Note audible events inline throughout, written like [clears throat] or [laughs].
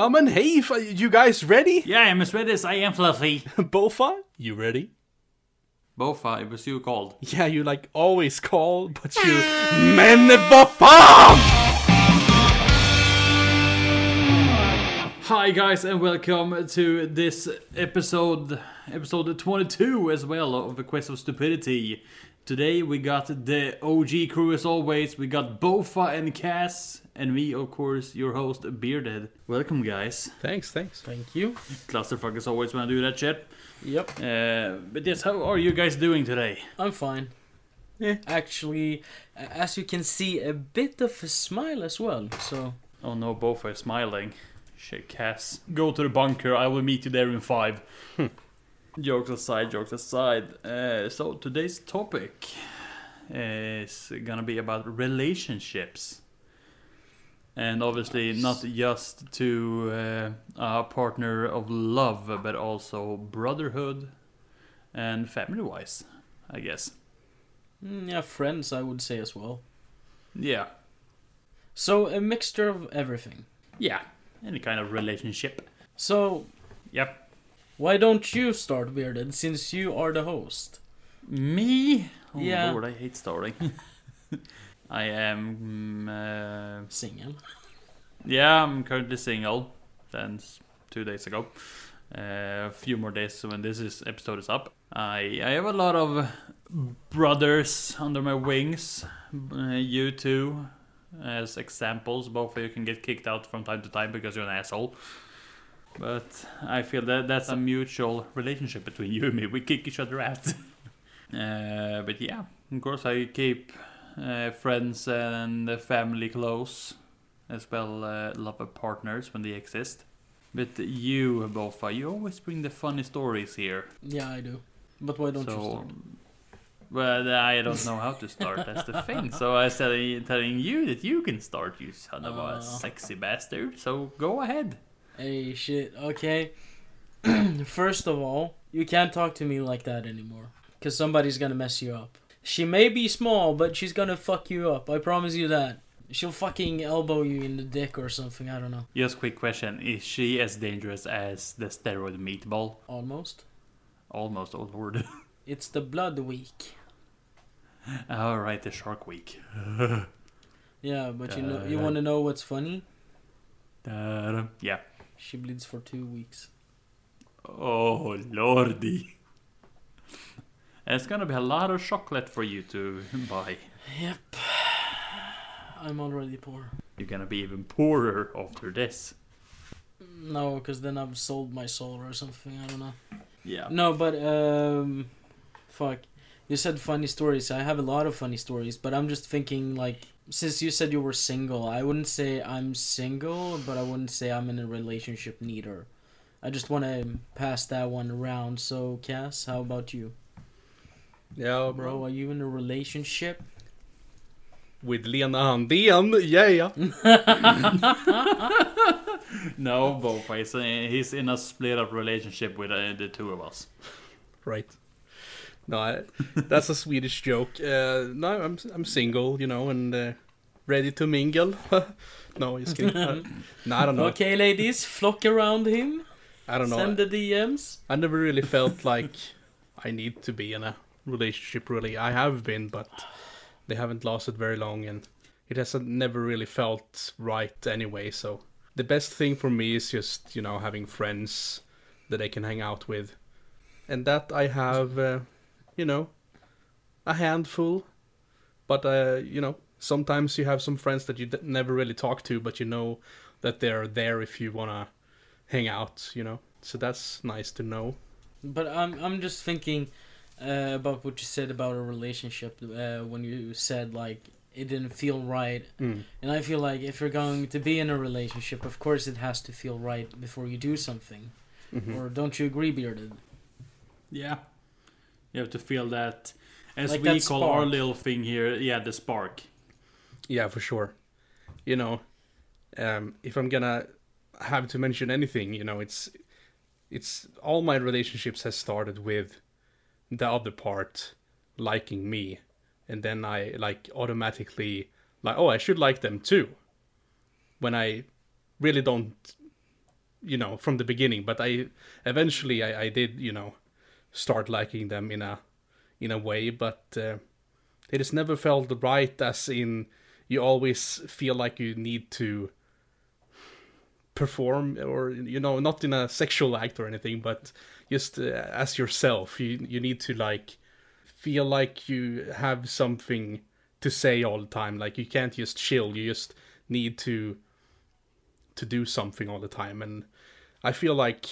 Ja men hej, f- you guys ready? Yeah, I'm as ready as I am fluffy. [laughs] Boffa, you ready? Boffa, it was you called. Yeah, you like always call, but you... Men vad fan! Hi guys and welcome to this episode, episode 22 as well of the Quest of Stupidity. Today we got the OG crew as always, we got Boffa and Cass, and me of course, your host Bearded. Welcome guys. Thanks, thanks. Thank you. Clusterfuck as always when I do that shit. Yep, Uh, but yes, how are you guys doing today? I'm fine. Yeah. Actually, as you can see, a bit of a smile as well. So, Oh no, both are smiling. Shit, Cass. Go to the bunker, I will meet you there in five. [laughs] jokes aside, jokes aside. Uh, so today's topic is gonna be about relationships. And obviously not just to uh, a partner of love, but also brotherhood and family-wise, I guess. mm, yeah, friends, I would say as well. Yeah, So, a mixture of everything. yeah, any kind of relationship. So, Yep. Why don't you start, Bearded, since you are the host? Me? Oh Yeah. lord, I hate starting. [laughs] I am. mm, Uh, Single. [laughs] yeah, I'm currently single. Since two days ago. Uh, a few more days when this is episode is up. I I have a lot of brothers under my wings. Uh, you two, as examples. Both of you can get kicked out from time to time because you're an asshole. But I feel that that's a mutual relationship between you and me. We kick each other out. [laughs] uh, but yeah, of course I keep uh, friends and family close, as well uh, love partners when they exist. But you, Boffa, you always bring the funny stories here. Yeah, I do. But why don't you start? well, I don't know how to start. That's the [laughs] thing. So I telling, telling you that you can start, you son of Uh. a sexy bastard. So go ahead. Hey, shit, okay. [clears throat] First of all, you can't talk to me like that anymore. Because somebody's gonna mess you up. She may be small, but she's gonna fuck you up. I promise you that. She'll fucking elbow you in the dick or something, I don't know. Just quick question: Is she as dangerous as the steroid meatball? Almost. Almost, oh lord. [laughs] It's the blood week. All right, the Shark Week. [laughs] Yeah, but you know, you want to know what's funny? Yeah. She bleeds for two weeks. Oh lordy. It's gonna be a lot of chocolate for you to buy. Yep. I'm already poor. You're gonna be even poorer after this. No, because then I've sold my soul or something. I don't know. Yeah. No, but um, fuck. You said funny stories. I have a lot of funny stories, but I'm just thinking like since you said you were single, I wouldn't say I'm single, but I wouldn't say I'm in a relationship neither. I just want to pass that one around. So, Cass, how about you, Yeah, bro? Are you in a relationship? With Lena Andén, yeah, yeah. [laughs] No, both ways. Uh, He's in a split up relationship with uh, the two of us. Right. No, I, that's a Swedish joke. Uh, no, I'm I'm single, you know, and uh, ready to mingle. [laughs] no, just kidding. Uh, [laughs] no, I don't know. Okay, ladies, flock around him. I don't know. Send the DMs. I never really felt like I need to be in a relationship. Really, I have been, but they haven't lasted very long, and it hasn't never really felt right anyway. So the best thing for me is just you know having friends that I can hang out with, and that I have, uh, you know, a handful. But uh, you know, sometimes you have some friends that you d- never really talk to, but you know that they're there if you wanna hang out. You know, so that's nice to know. But I'm I'm just thinking uh, about what you said about a relationship uh, when you said like it didn't feel right, Mm. and I feel like if you're going to be in a relationship, of course it has to feel right before you do something. Mhm. Or don't you agree, Bearded? Yeah. You have to feel that, as Like we that call our little thing here, yeah, the spark. Yeah, for sure. You know, um, if I'm gonna have to mention anything, you know, it's it's all my relationships has started with the other part liking me, and then I like automatically like, oh, I should like them too. When I really don't you know, from the beginning. But I eventually I, I did, you know, start liking them in a in a way, but uh, it has never felt right. As in, you always feel like you need to perform, or you know, not in a sexual act or anything, but just uh, as yourself. You you need to like feel like you have something to say all the time. Like you can't just chill. You just need to to do something all the time. And I feel like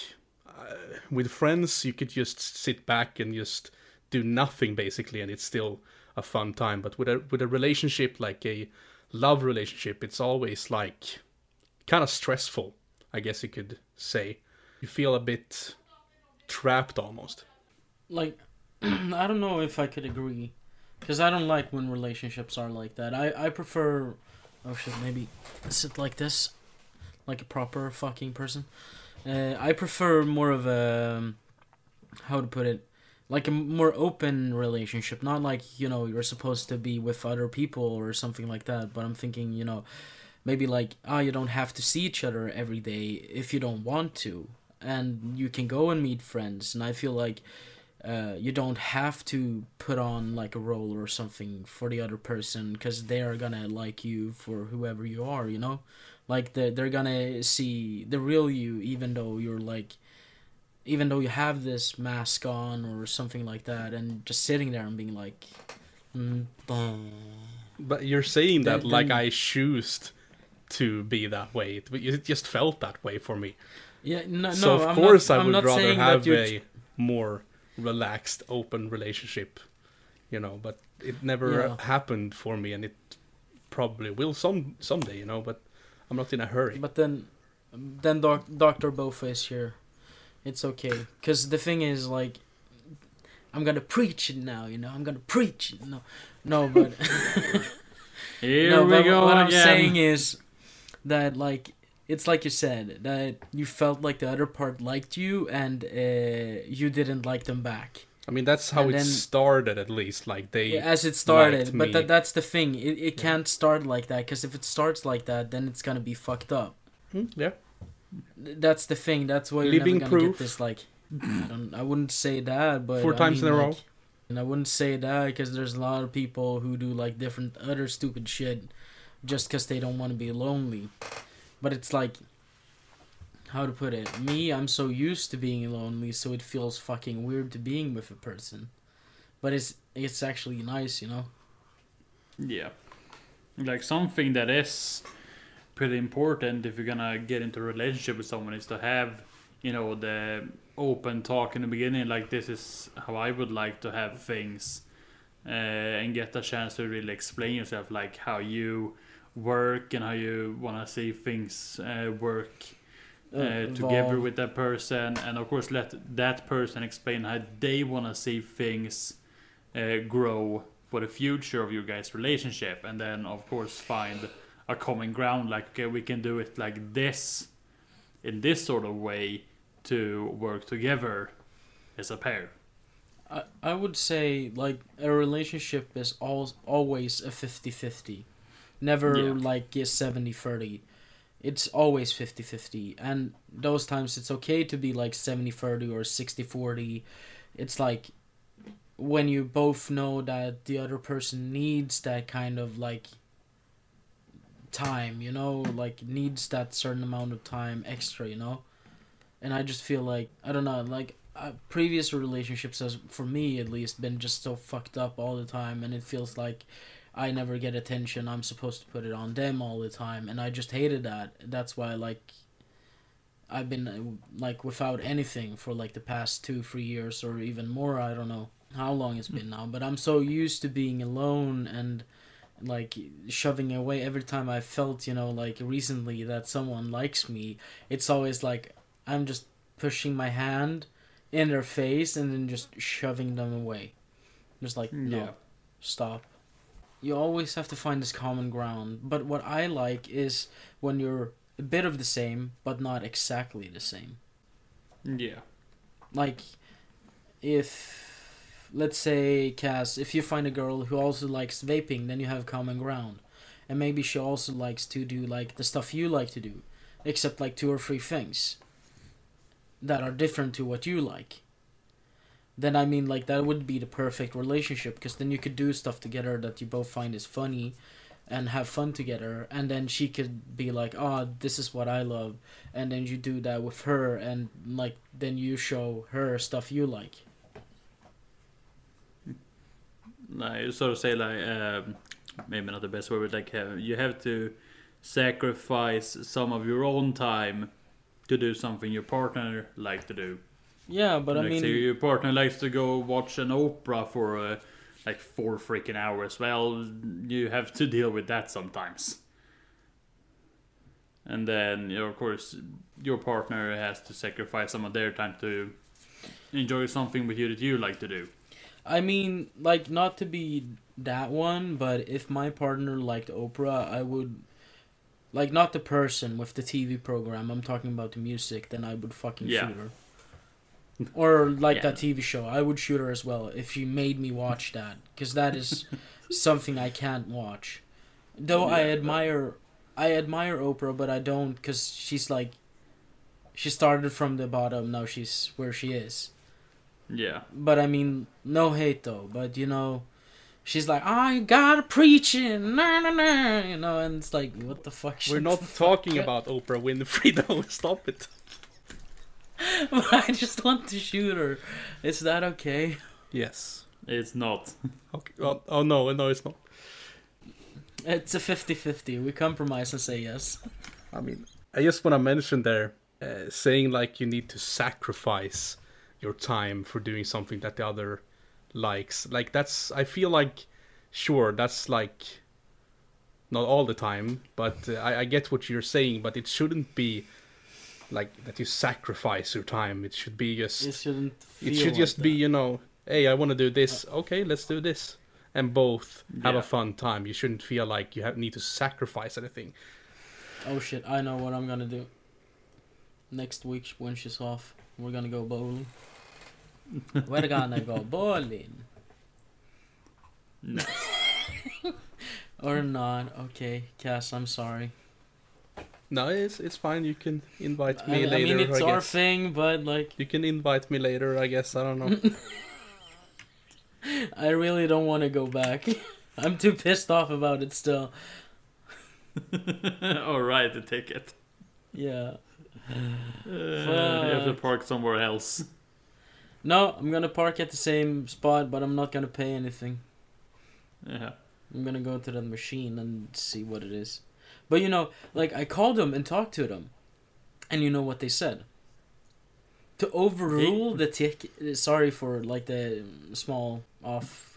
Uh, with friends, you could just sit back and just do nothing basically, and it's still a fun time. But with a with a relationship like a love relationship, it's always like kind of stressful. I guess you could say. You feel a bit trapped almost. Like, [clears throat] I don't know if I could agree, because I don't like when relationships are like that. I I prefer. Oh shit! Maybe sit like this, like a proper fucking person. Uh, I prefer more of a um, how to put it, like a more open relationship. Not like you know you're supposed to be with other people or something like that. But I'm thinking you know, maybe like ah oh, you don't have to see each other every day if you don't want to, and you can go and meet friends. And I feel like uh, you don't have to put on like a role or something for the other person because they are gonna like you for whoever you are you know like they're, they're gonna see the real you even though you're like even though you have this mask on or something like that and just sitting there and being like mm, but you're saying that Then- like then- I choose to be that way. It, it just felt that way for me. yeah no so no of I'm course not, I would rather have a more relaxed, open relationship, you know. But it never Yeah. happened for me, and it probably will some someday, you know. But I'm not in a hurry. But then, then doc, Doctor Boffa is here. It's okay, cause the thing is like, I'm gonna preach it now. You know, I'm gonna preach. it. No, no, but [laughs] Here no, we but go what again. I'm saying is that like it's like you said that you felt like the other part liked you and uh, you didn't like them back. I mean, that's how And it then- started, at least. Like they, as it started but that, that's the thing it, it Yeah. can't start like that because if it starts like that then it's gonna be fucked up Hmm, yeah. That's the thing that's why you're Living never gonna proof. get this like I, don't, I wouldn't say that but Four I times mean, in a row. and i wouldn't say that because there's a lot of people who do like different other stupid shit just because they don't want to be lonely but it's like how to put it me i'm so used to being lonely so it feels fucking weird to being with a person but it's it's actually nice you know Yeah. Like something that is pretty important if you're gonna get into a relationship with someone is to have, you know, the open talk in the beginning. Like this is how I would like to have things, uh, and get a chance to really explain yourself, like how you work and how you wanna see things uh, work uh, together with that person, and of course let that person explain how they want to see things uh, grow for the future of your guys' relationship, and then of course find a common ground. Like okay, we can do it like this, in this sort of way, to work together as a pair. I, I would say like a relationship is all, always a 50-50 never Yeah. like a 70-30 it's always 50-50 and those times it's okay to be like 70-30 or 60-40 it's like when you both know that the other person needs that kind of like time you know like needs that certain amount of time extra you know? And i just feel like i don't know like uh, previous relationships has for me at least been just so fucked up all the time and it feels like i never get attention i'm supposed to put it on them all the time and i just hated that that's why like i've been like without anything for like the past two three years or even more i don't know how long it's been now but i'm so used to being alone and like shoving away every time i felt you know like recently that someone likes me it's always like i'm just pushing my hand in their face and then just shoving them away. Just like no, Yeah. stop. You always have to find this common ground. But what I like is when you're a bit of the same, but not exactly the same. Yeah. Like, if let's say Cass, if you find a girl who also likes vaping, then you have common ground, and maybe she also likes to do like the stuff you like to do, except like two or three things. that are different to what you like. Then I mean, like that would be the perfect relationship because then you could do stuff together that you both find is funny, and have fun together. And then she could be like, "Oh, this is what I love," and then you do that with her, and like then you show her stuff you like. Like you sort of say like um, maybe not the best word, but like uh, you have to sacrifice some of your own time to do something your partner like to do. Yeah, but like I mean, say your partner likes to go watch an opera for uh, like four freaking hours. Well, you have to deal with that sometimes. And then, you know, of course, your partner has to sacrifice some of their time to enjoy something with you that you like to do. I mean, like not to be that one, but if my partner liked opera, I would like not the person with the TV program. I'm talking about the music. Then I would fucking Yeah. shoot her. Or like Yeah. that TV show, I would shoot her as well if she made me watch that, because that is [laughs] something I can't watch. Though I Yeah. admire, I admire Oprah, but I don't, because she's like, she started from the bottom. Now she's where she is. Yeah. But I mean, no hate though. But you know, she's like, I gotta preaching, nah, nah, nah, you know, and it's like, what the fuck? We're [laughs] not talking about Oprah Winfrey [laughs] though. Stop it. [laughs] But I just want to shoot her. Is that okay? Yes. It's not. [laughs] Okay. Oh, oh no, no, it's not. It's a 50-50. We compromise and say yes. I mean, I just want to mention there, uh, saying like you need to sacrifice your time for doing something that the other likes. Like that's, I feel like, sure, that's like not all the time, but uh, I, I get what you're saying. But it shouldn't be like that you sacrifice your time. It should be just, It shouldn't. Feel it should like just be, you know, hey, I want to do this. Uh, okay, let's do this. And both have Yeah. a fun time. You shouldn't feel like you have, need to sacrifice anything. Oh shit! I know what I'm gonna do. Next week when she's off, we're gonna go bowling. we're gonna go [laughs] bowling. No. [laughs] Or not? Okay, Cass. I'm sorry. No, it's it's fine. You can invite I, me I later. I mean, it's I our guess. thing, but like, You can invite me later. I guess I don't know. [laughs] I really don't want to go back. [laughs] I'm too pissed off about it still. [laughs] All right, the ticket. Yeah. Uh, you have to Fuck. park somewhere else. No, I'm gonna park at the same spot, but I'm not gonna pay anything. Yeah. I'm gonna go to the machine and see what it is. But you know, like I called them and talked to them, and you know what they said. To overrule the ticket. Sorry for like the small off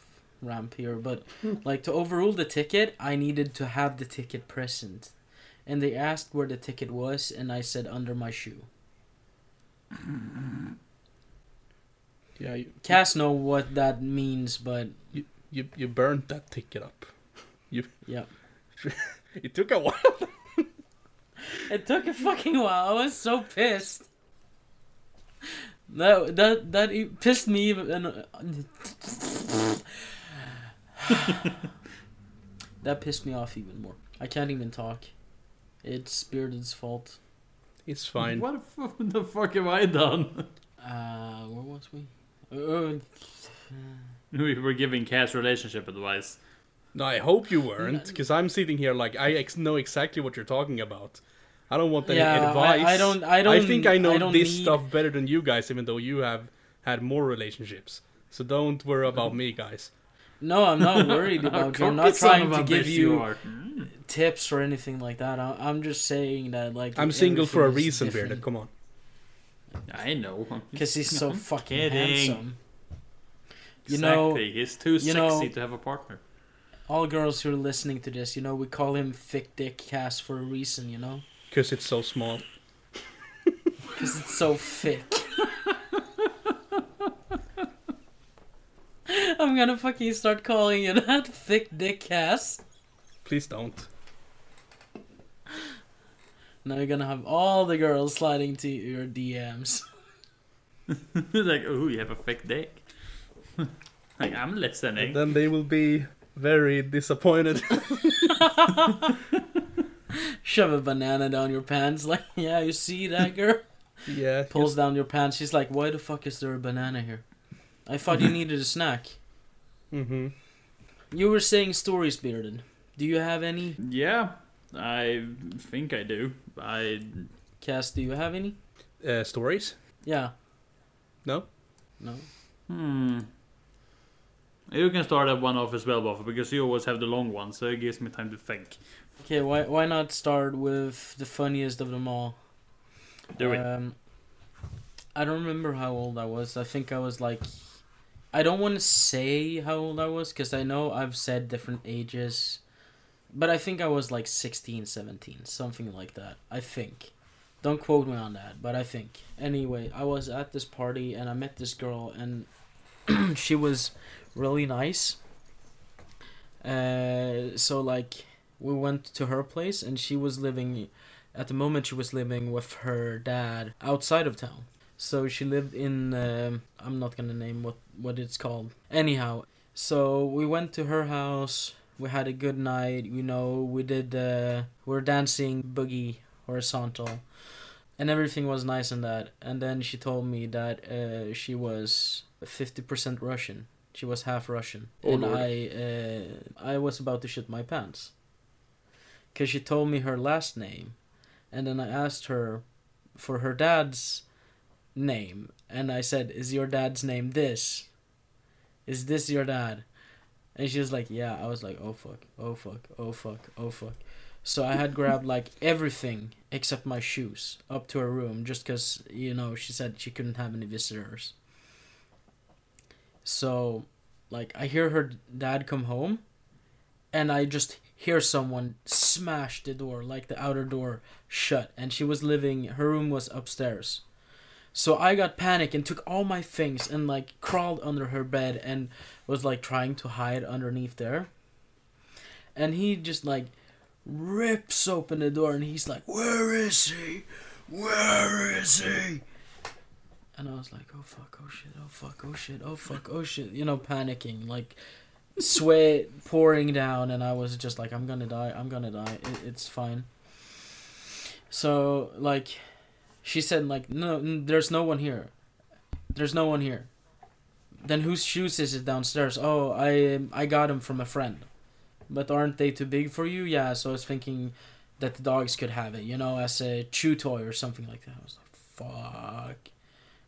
ramp here, but hmm. like to overrule the ticket, I needed to have the ticket present, and they asked where the ticket was, and I said under my shoe. [laughs] yeah, you, Cass know what that means, but you you you burned that ticket up. [laughs] You yeah. [laughs] it took a while. [laughs] It took a fucking while. I was so pissed. That that that e- pissed me even. [laughs] that pissed me off even more. I can't even talk. It's Spirited's fault. It's fine. What the [laughs] the fuck have I done? Uh, where was we? Uh, we were giving Cass relationship advice. No, I hope you weren't, because I'm sitting here like I ex- know exactly what you're talking about. I don't want any yeah, advice. I, I don't. I don't. I think I know don't this need- stuff better than you guys, even though you have had more relationships. So don't worry about me, guys. No, I'm not [laughs] worried about you. I'm not trying to give bitch you tips or anything like that. I, I'm just saying that like I'm single for a reason, different. Bearded. Come on. I know. [laughs] Because he's so I'm fucking kidding. handsome. You know, exactly. he's too sexy know- to have a partner. All girls who are listening to this, you know, we call him Thick Dick Cass for a reason, you know? Because it's so small. [laughs] Because it's so thick. [laughs] I'm gonna fucking start calling you that Thick Dick Cass. Please don't. Now you're gonna have all the girls sliding to your DMs. [laughs] like, oh, you have a fake dick. like, I'm listening. And then they will be very disappointed. [laughs] [laughs] Shove a banana down your pants, like, [laughs] yeah, you see that girl? Yeah. pulls down your pants. She's like, "Why the fuck is there a banana here? I thought you needed a snack." Mm-hmm. You were saying stories, Bearded. Do you have any? Yeah, I think I do. I Cass, do you have any? Uh, stories? Yeah. No. No. hmm. You can start at one off as well, Boffa, because you always have the long one, so it gives me time to think. Okay. Why why not start with the funniest of them all? Do it. Um, I don't remember how old I was. I think I was like, I don't want to say how old I was because I know I've said different ages, but I think I was like 16, 17, something like that. I think. Don't quote me on that, but I think. Anyway, I was at this party and I met this girl and [clears throat] she was really nice. Uh, so like we went to her place and she was living at the moment she was living with her dad outside of town. So she lived in um, i'm not gonna name what what it's called. Anyhow so we went to her house we had a good night you know we did uh, We're dancing boogie horizontal and everything was nice and that. And then she told me that uh, she was 50% russian she was half russian Oh, and Lord. i uh, i was about to shit my pants because she told me her last name and then I asked her for her dad's name, and I said, "Is your dad's name this? Is this your dad?" And she was like, "Yeah." I was like, "Oh fuck, oh fuck, oh fuck, oh fuck." So I had grabbed like everything except my shoes up to her room, just because you know she said she couldn't have any visitors. So, like, I hear her dad come home, and I just hear someone smash the door, like the outer door shut, and she was living. Her room was upstairs. So I got panic and took all my things and like crawled under her bed and was like trying to hide underneath there. And he just like rips open the door and he's like, "Where is he? Where is he?" And I was like, "Oh fuck! Oh shit! Oh fuck! Oh shit! Oh fuck! Oh shit!" You know, panicking like sweat pouring down and i was just like i'm gonna die i'm gonna die it, it's fine so like she said like no there's no one here there's no one here then whose shoes is it downstairs oh i i got them from a friend but aren't they too big for you yeah so i was thinking that the dogs could have it you know as a chew toy or something like that i was like fuck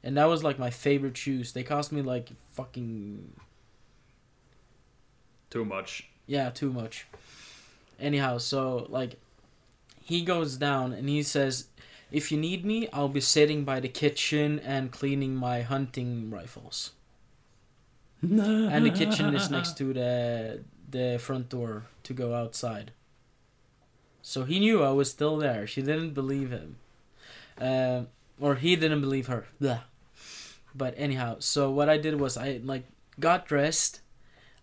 and that was like my favorite shoes they cost me like fucking Too much. yeah, too much. Anyhow, so like he goes down and he says, "If you need me, I'll be sitting by the kitchen and cleaning my hunting rifles." and the kitchen is next to the the front door to go outside. So he knew I was still there. She didn't believe him, uh, or he didn't believe her. Blah. But anyhow, so what I did was I like got dressed.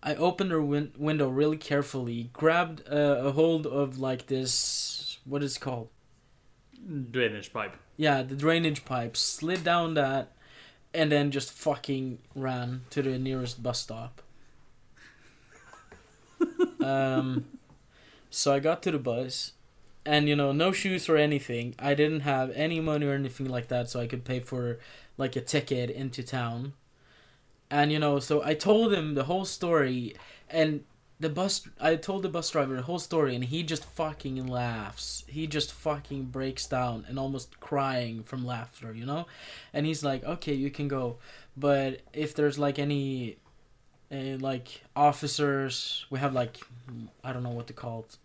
I opened her win- window really carefully, grabbed uh, a hold of like this what is it called? Drainage pipe. Yeah, the drainage pipe, slid down that, and then just fucking ran to the nearest bus stop. [laughs] um, so I got to the bus, and you know, no shoes or anything. I didn't have any money or anything like that, so I could pay for like a ticket into town. And you know, so I told him the whole story, and the bus. I told the bus driver the whole story, and he just fucking laughs. He just fucking breaks down and almost crying from laughter, you know. And he's like, "Okay, you can go, but if there's like any, uh, like officers, we have like, I don't know what to call it.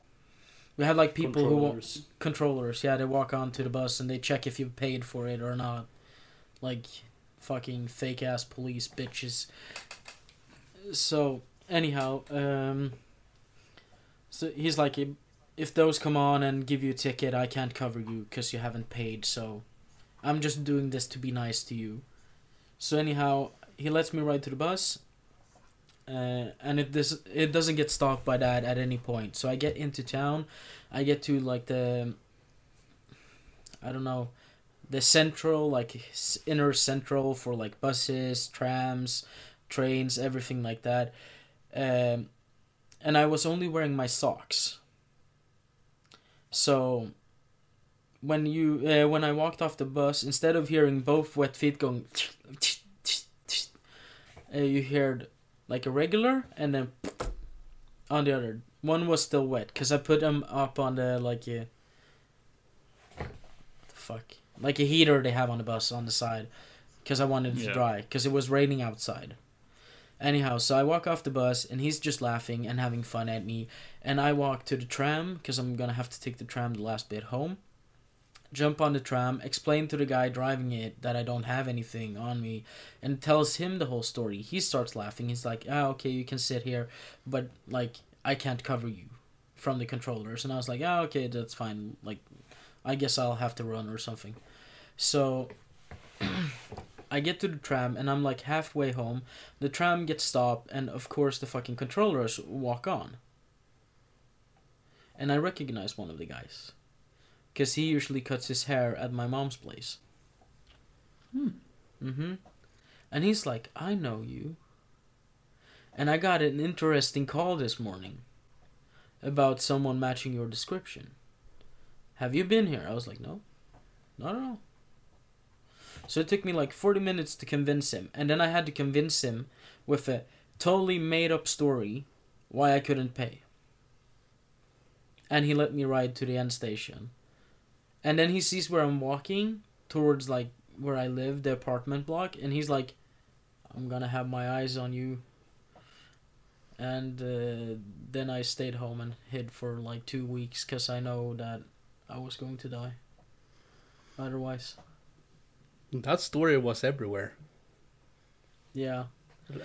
We have like people who Controllers. controllers. Yeah, they walk onto the bus and they check if you paid for it or not. Like fucking fake ass police bitches. So anyhow, um, so he's like, if, those come on and give you a ticket, I can't cover you because you haven't paid. So I'm just doing this to be nice to you. So anyhow, he lets me ride to the bus. Uh, and it this it doesn't get stopped by that at any point. So I get into town, I get to like the I don't know, the central like inner central for like buses, trams, trains, everything like that. Um, and I was only wearing my socks. So when you uh, when I walked off the bus, instead of hearing both wet feet going, uh, you heard like a regular and then on the other. One was still wet because I put them up on the like what the fuck like a heater they have on the bus on the side because I wanted it to Yeah. dry because it was raining outside. Anyhow, so I walk off the bus and he's just laughing and having fun at me, and I walk to the tram because I'm gonna have to take the tram the last bit home. Jump on the tram, explain to the guy driving it that I don't have anything on me, and tells him the whole story. He starts laughing. He's like, "Ah, okay, you can sit here, but like I can't cover you from the controllers." And I was like, "Ah, okay, that's fine. Like, I guess I'll have to run or something." So [clears throat] I get to the tram and I'm like halfway home. The tram gets stopped, and of course the fucking controllers walk on. And I recognize one of the guys, because he usually cuts his hair at my mom's place. Hmm. Mm-hmm. And he's like, I know you. And I got an interesting call this morning about someone matching your description. Have you been here? I was like, no, not at all. So it took me like 40 minutes to convince him. And then I had to convince him with a totally made up story why I couldn't pay. And he let me ride to the end station. And then he sees where I'm walking towards like where I live, the apartment block, and he's like, I'm gonna have my eyes on you. And uh, then I stayed home and hid for like two weeks because I know that I was going to die. Otherwise, That story was everywhere. yeah.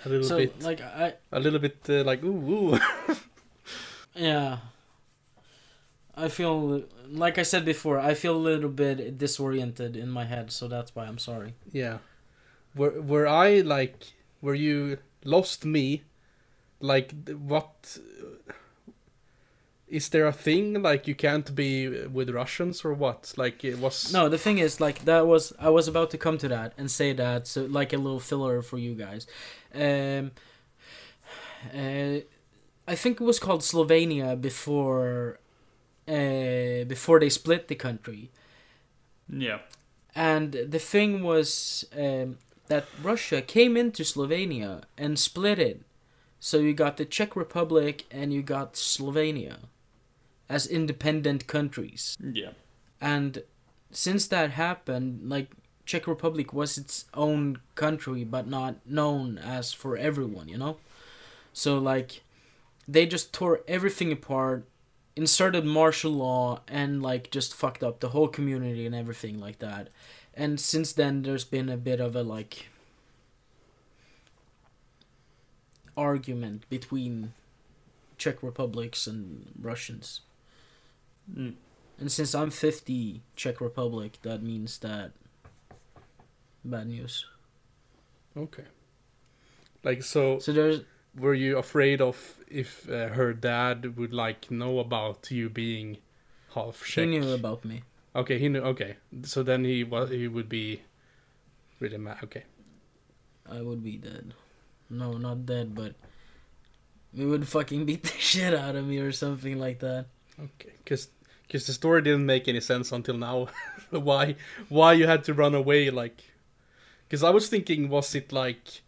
A little So bit, like I a little bit uh, like ooh, ooh. [laughs] yeah. I feel like I said before. I feel a little bit disoriented in my head, so that's why I'm sorry. yeah. Were were I like were you lost me? Like what? Is there a thing like you can't be with Russians or what? Like it was. No, the thing is, like that was I was about to come to that and say that, so like a little filler for you guys. Um, uh, I think it was called Slovenia before, uh, before they split the country, Yeah. and the thing was um, that Russia came into Slovenia and split it, so you got the Czech Republic and you got Slovenia, as independent countries. Yeah. And since that happened, like Czech Republic was its own country, but not known as for everyone, you know. So like, they just tore everything apart, inserted martial law, and like just fucked up the whole community and everything like that. And since then, there's been a bit of a like argument between Czech Republics and Russians. Mm. And since I'm 50 Czech Republic, that means that bad news. Okay. Like so, So there's were you afraid of if uh, her dad would like know about you being half Czech? he knew about me. Okay, he knew. Okay, so then he was he would be really mad. Okay, I would be dead. No, not dead, but we would fucking beat the [laughs] shit out of me or something like that. Okay, because because the story didn't make any sense until now. [laughs] why why you had to run away? Like, because I was thinking, was it like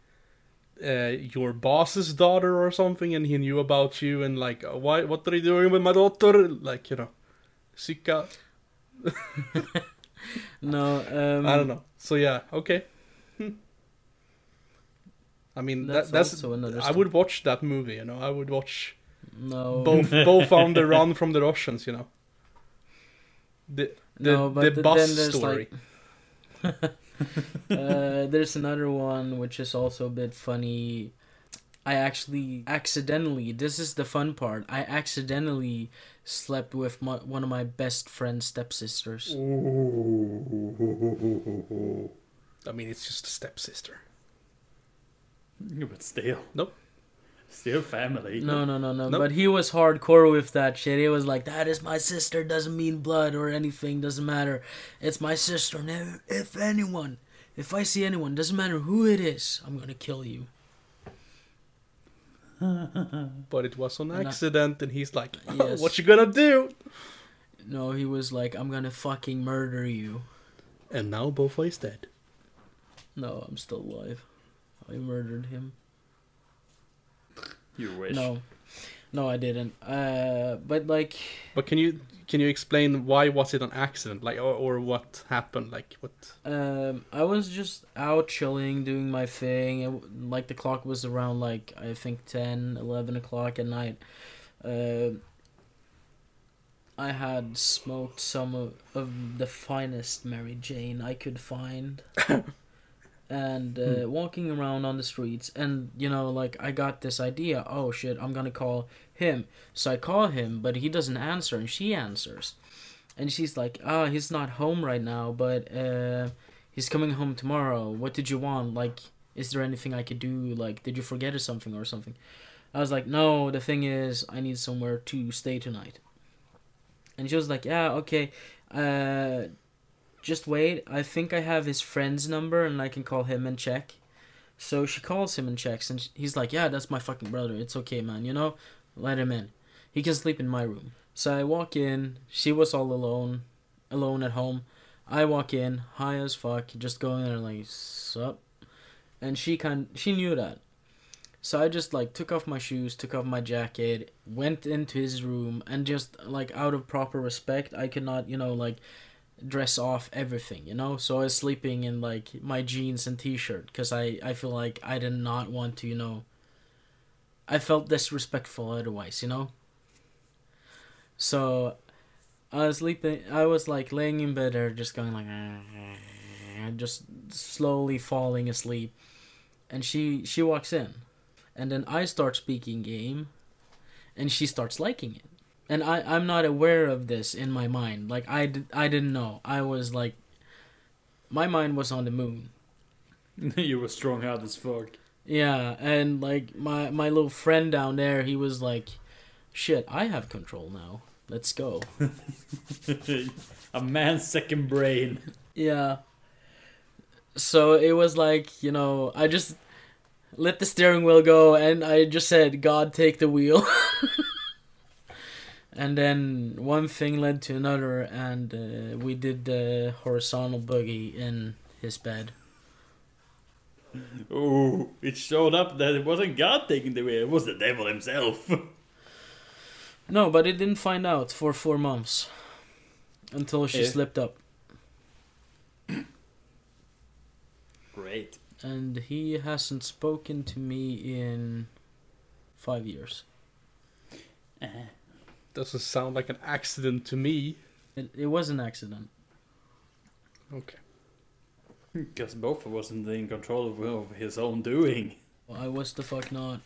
uh, your boss's daughter or something, and he knew about you, and like, uh, why? What are you doing with my daughter? Like, you know, Sika. [laughs] No, um, [laughs] I don't know. So yeah, okay. Hmm. I mean, That's that, that's I would watch that movie. You know, I would watch No, both [laughs] both on the run from the Russians. You know, the the, no, but the th- bus there's story. like, [laughs] uh, there's another one which is also a bit funny. I actually accidentally. This is the fun part. I accidentally slept with my, one of my best friend's stepsisters. I mean, it's just a stepsister. [laughs] But still. Nope. Still family. No, no, no, no. Nope. But he was hardcore with that shit. He was like, "That is my sister. Doesn't mean blood or anything. Doesn't matter. It's my sister. And if- if anyone, if I see anyone, doesn't matter who it is, I'm gonna kill you." [laughs] But it was an And I- accident, and he's like, Yes. "What you gonna do?" No, he was like, I'm gonna fucking murder you. And now Boffa is dead. No, I'm still alive. I murdered him. You wish. No, no, I didn't. Uh, but like, But can you can you explain why was it an accident? Like or, or what happened? Like what? um, I was just out chilling, doing my thing. It, like the clock was around like I think 10, 11 o'clock at night. Uh, I had smoked some of, of the finest Mary Jane I could find. [laughs] and uh, walking around on the streets and you know like i got this idea oh shit i'm gonna call him. So i call him but he doesn't answer and she answers. And she's like ah he's not home right now but uh he's coming home tomorrow. What did you want? Like is there anything i could do? Like did you forget or something or something? I was like no the thing is i need somewhere to stay tonight. And she was like yeah okay uh just wait. I think I have his friend's number and I can call him and check. So she calls him and checks, and he's like, Yeah, that's my fucking brother. It's okay, man. You know, let him in. He can sleep in my room. So I walk in. She was all alone, alone at home. I walk in, high as fuck, just going there like, Sup? And she kind she knew that. So I just like took off my shoes, took off my jacket, went into his room, and just like out of proper respect, I could not, you know, like dress off everything, you know? So I was sleeping in like my jeans and t-shirt because I I feel like I did not want to, you know. I felt disrespectful otherwise, you know. So I was sleeping. I was like laying in bed there, just going like, just slowly falling asleep, and she she walks in, and then I start speaking game, and she starts liking it and I I'm not aware of this in my mind. Like I d- I didn't know. I was like, my mind was on the moon. [laughs] you were strong out as fuck. Yeah, and like my my little friend down there, he was like, shit, I have control now. Let's go. [laughs] A man's second brain. Yeah. So it was like you know I just let the steering wheel go and I just said God take the wheel. [laughs] and then one thing led to another, and uh, we did the horizontal boogie in his bed. Oh, it showed up that it wasn't God taking the wheel, it was the devil himself. No, but it didn't find out for four months until she Eh? slipped up, Great. and he hasn't spoken to me in five years. Uh-huh. Doesn't sound like an accident to me. It, it was an accident. Okay. Because both wasn't in control of, of his own doing. Well, I was the fuck not.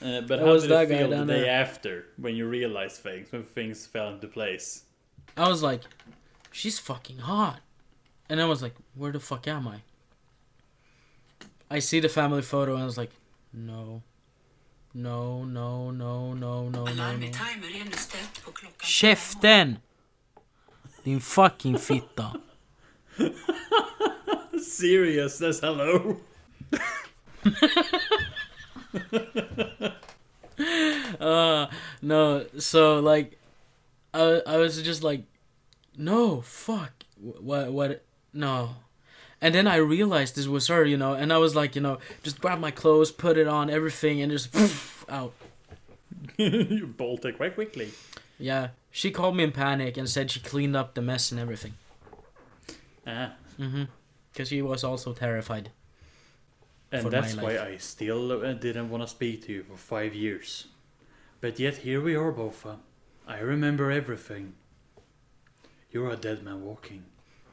Uh, but That how was did that it feel the day there. after when you realized things, when things fell into place? I was like, she's fucking hot. And I was like, where the fuck am I? I see the family photo and I was like, no. No, no, no, no, no, no, Alarm no. i timer är ännu ställt på klockan. Käften! Din fucking fitta. [laughs] Serious, says hello. [laughs] Uh, no, so like, I, I was just like, no, fuck. What, what, no. And then I realized this was her, you know, and I was like, you know, just grab my clothes, put it on, everything, and just [laughs] out. [laughs] you bolted quite quickly. Yeah, she called me in panic and said she cleaned up the mess and everything. Ah. Mm-hmm. Because she was also terrified. And that's why. I still uh, didn't want to speak to you for five years. But yet here we are, Boffa. I remember everything. You're a dead man walking.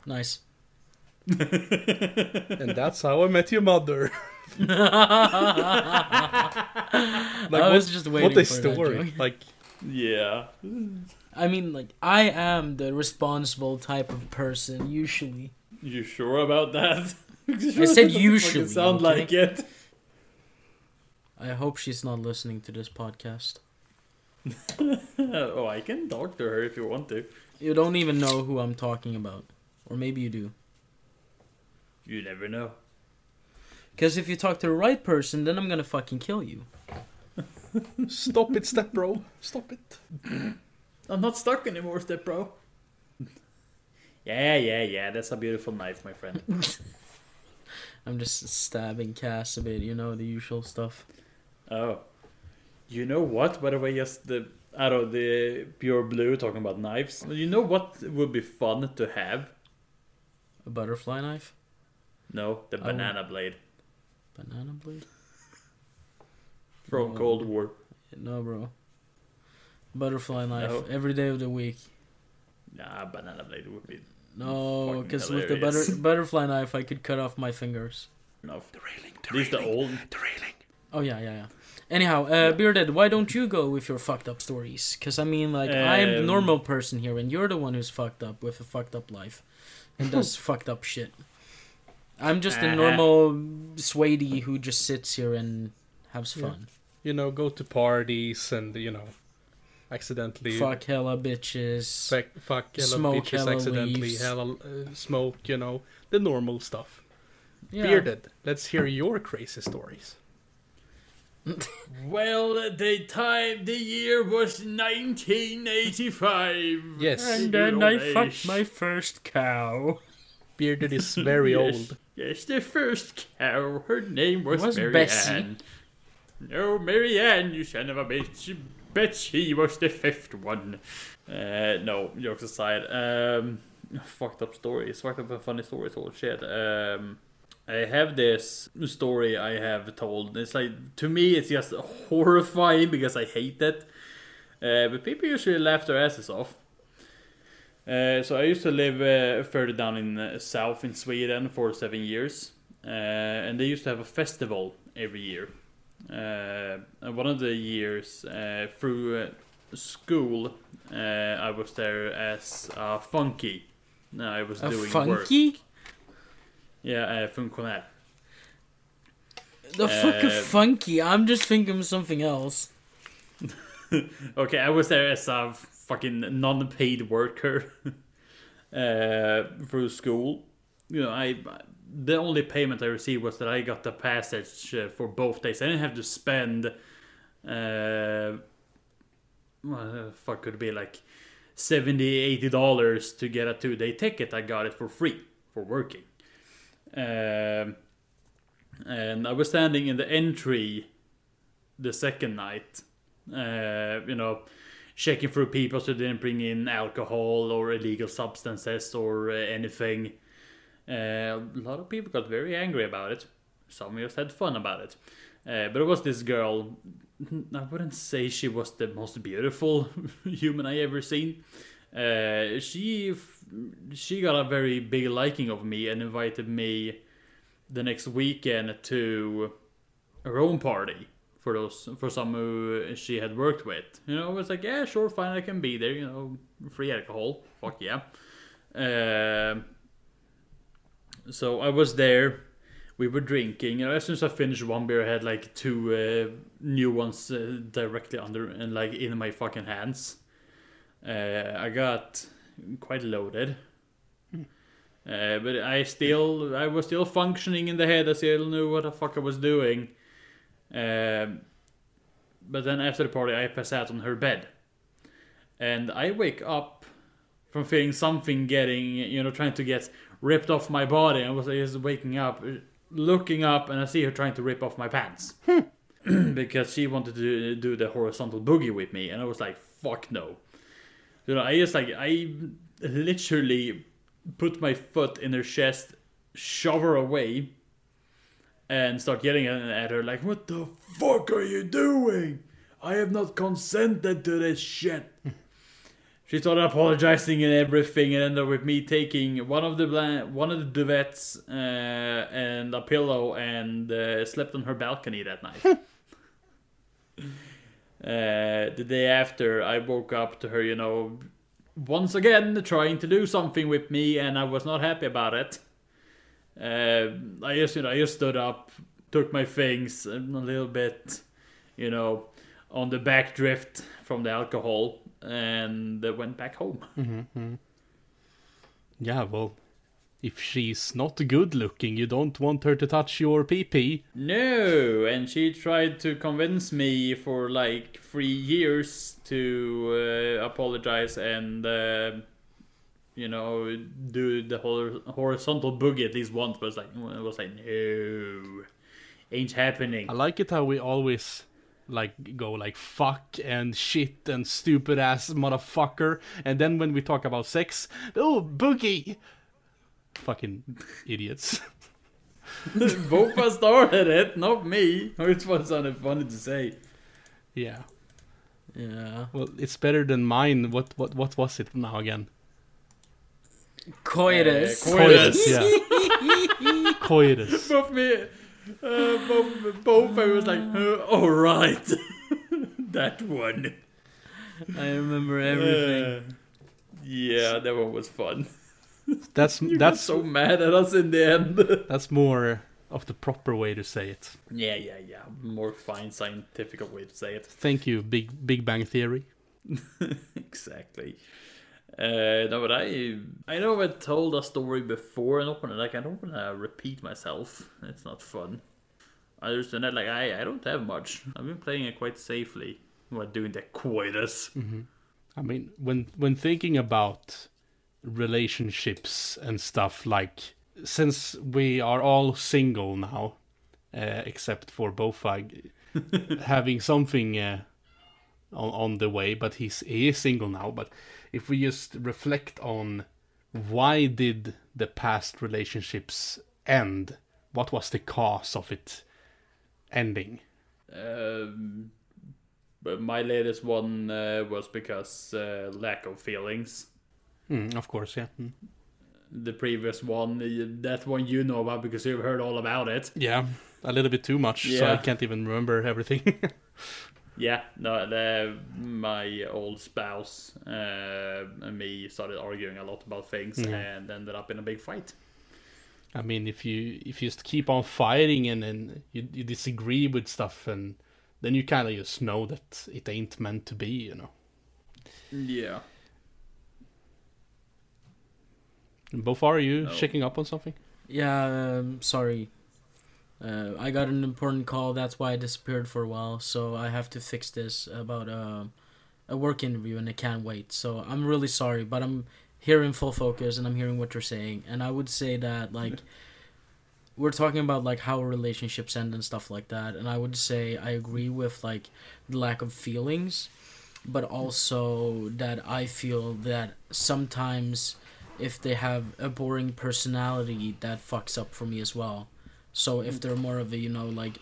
Nice. And that's how I met your mother. [laughs] like, I was just waiting what a story. [laughs] Like, Yeah. I mean, like, I am the responsible type of person, usually. You sure about that? [laughs] I said usually, Sound okay? like it. I hope she's not listening to this podcast. oh, I can talk to her if you want to. You don't even know who I'm talking about. Or maybe you do. You never know. Because if you talk to the right person, then I'm gonna fucking kill you. stop it, step bro. Stop it. I'm not stuck anymore, step bro. yeah, yeah, yeah. That's a beautiful knife, my friend. [laughs] I'm just stabbing Cass a bit, you know, the usual stuff. oh, you know what? By the way, just the out of the pure blue talking about knives. You know what would be fun to have? A butterfly knife? No, the Oh. banana blade Banana blade? from No. Cold War. No, bro. Butterfly knife No. every day of the week. Nah, banana blade would be No, Fucking because with the butter, butterfly knife, I could cut off my fingers. enough. The railing, the At least the old. the railing. Oh yeah, yeah, yeah. Anyhow, uh, Bearded, why don't you go with your fucked up stories? Because I mean, like, I'm the Um, normal person here, and you're the one who's fucked up with a fucked up life and does [laughs] fucked up shit. I'm just a Uh-huh. normal Swady who just sits here and has fun. You know, go to parties and you know, accidentally Fuck hella bitches. fuck, fuck hella Smoke bitches, hella accidentally leaves. hella uh, smoke. You know, the normal stuff. Yeah. Bearded, let's hear your crazy stories. [laughs] Well, the time, the year was 1985. Yes. And then I fucked my first cow. Bearded is very [laughs] old. Yes, the first cow. Her name was, Was Mary Bessie. Ann. No, Mary Ann, you son of a bitch. Bet she was the fifth one. Uh, no, jokes aside. Um, fucked up stories. Fucked up and funny stories. All shit. Um, I have this story I have told. It's like to me, it's just horrifying because I hate it. Uh, but people usually laugh their asses off. Uh, so I used to live uh, further down in uh, south in Sweden for seven years, uh, and they used to have a festival every year. Uh, one of the years uh, through uh, school, uh, I was there as a funky. No, I was A doing work. funky? Yeah, uh, funktionär. The fuck Uh, funky? I'm just thinking of something else. [laughs] Okay, I was there as a fucking non-paid worker [laughs] uh, through school. You know, I the only payment I received was that I got the passage uh, for both days. I didn't have to spend. Uh, what the fuck could be like 70 80 dollars to get a two day ticket i got it for free for working um, and i was standing in the entry the second night uh, you know, checking through people so they didn't bring in alcohol or illegal substances or uh, anything. Uh, a lot of people got very angry about it. Some just had fun about it. Uh, but it was this girl. I wouldn't say she was the most beautiful [laughs] human I ever seen. Uh, she she got a very big liking of me and invited me the next weekend to her own party for those for some who she had worked with. You know, it was like, yeah, sure, fine, I can be there. You know, free alcohol, fuck yeah. Um so I was there. We were drinking. You know, as soon as I finished one beer, I had like two uh, new ones uh, directly under and like in my fucking hands. Uh, I got quite loaded. Uh, but I still, I was still functioning in the head. I still knew what the fuck I was doing. Um, but then after the party, I pass out on her bed, and I wake up from feeling something getting, you know, trying to get ripped off my body. I was just waking up, looking up, and I see her trying to rip off my pants [clears throat] because she wanted to do the horizontal boogie with me, and I was like, "Fuck no!" You know, I just like I literally put my foot in her chest, shove her away, and start yelling at her like, "What the fuck are you doing? I have not consented to this shit." [laughs] she started apologizing and everything, and ended up with me taking one of the one of the duvets uh, and a pillow and uh, slept on her balcony that night. [laughs] uh, the day after, I woke up to her, you know, once again trying to do something with me, and I was not happy about it. Uh, I just, you know, I just stood up, took my things, a little bit, you know, on the back drift from the alcohol, and uh, went back home. [laughs] Yeah, well, if she's not good looking, you don't want her to touch your pee No, and she tried to convince me for like three years to uh, apologize and, uh, you know, do the whole horizontal boogie at least once. But it was like, it was like, no, ain't happening. I like it how we always like go like fuck and shit and stupid ass motherfucker, and then when we talk about sex, oh boogie, fucking idiots. [laughs] Both of started it, not me. Which one sounded funny to say? yeah. Yeah. Well, it's better than mine. What what what was it now again? Coitus. Uh, Coitus. yeah. [laughs] Coitus. both me, uh, both, both I was like, uh, all right, [laughs] that one. I remember everything. Uh, yeah, that one was fun. [laughs] That's You that's got so mad at us in the end. that's more of the proper way to say it. yeah, yeah, yeah. More fine scientific way to say it. Thank you, Big Big Bang Theory. exactly. Uh, no, but I I know I told a story before and open it. like I don't want to repeat myself. It's not fun. I understand that like I I don't have much. I've been playing it quite safely while doing the coitus. I mean, when when thinking about relationships and stuff, like since we are all single now, uh, except for Boffa [laughs] having something uh, on on the way, but he's he is single now. But if we just reflect on why did the past relationships end? What was the cause of it ending? Um, my latest one uh, was because uh, lack of feelings. Mm, of course, yeah. Mm. The previous one, that one you know about because you've heard all about it. Yeah, a little bit too much, so I can't even remember everything. [laughs] Yeah, no, the, my old spouse uh, and me started arguing a lot about things Yeah. and ended up in a big fight. I mean, if you if you just keep on fighting and then you, you disagree with stuff, and then you kind of just know that it ain't meant to be, you know. Yeah. And both are you No. checking up on something? Yeah, um, sorry. Uh, I got an important call. That's why I disappeared for a while. So I have to fix this about uh, a work interview, and I can't wait. So I'm really sorry, but I'm here in full focus, and I'm hearing what you're saying. And I would say that like we're talking about like how relationships end and stuff like that. And I would say I agree with like the lack of feelings, but also that I feel that sometimes if they have a boring personality that fucks up for me as well so if they're more of a you know like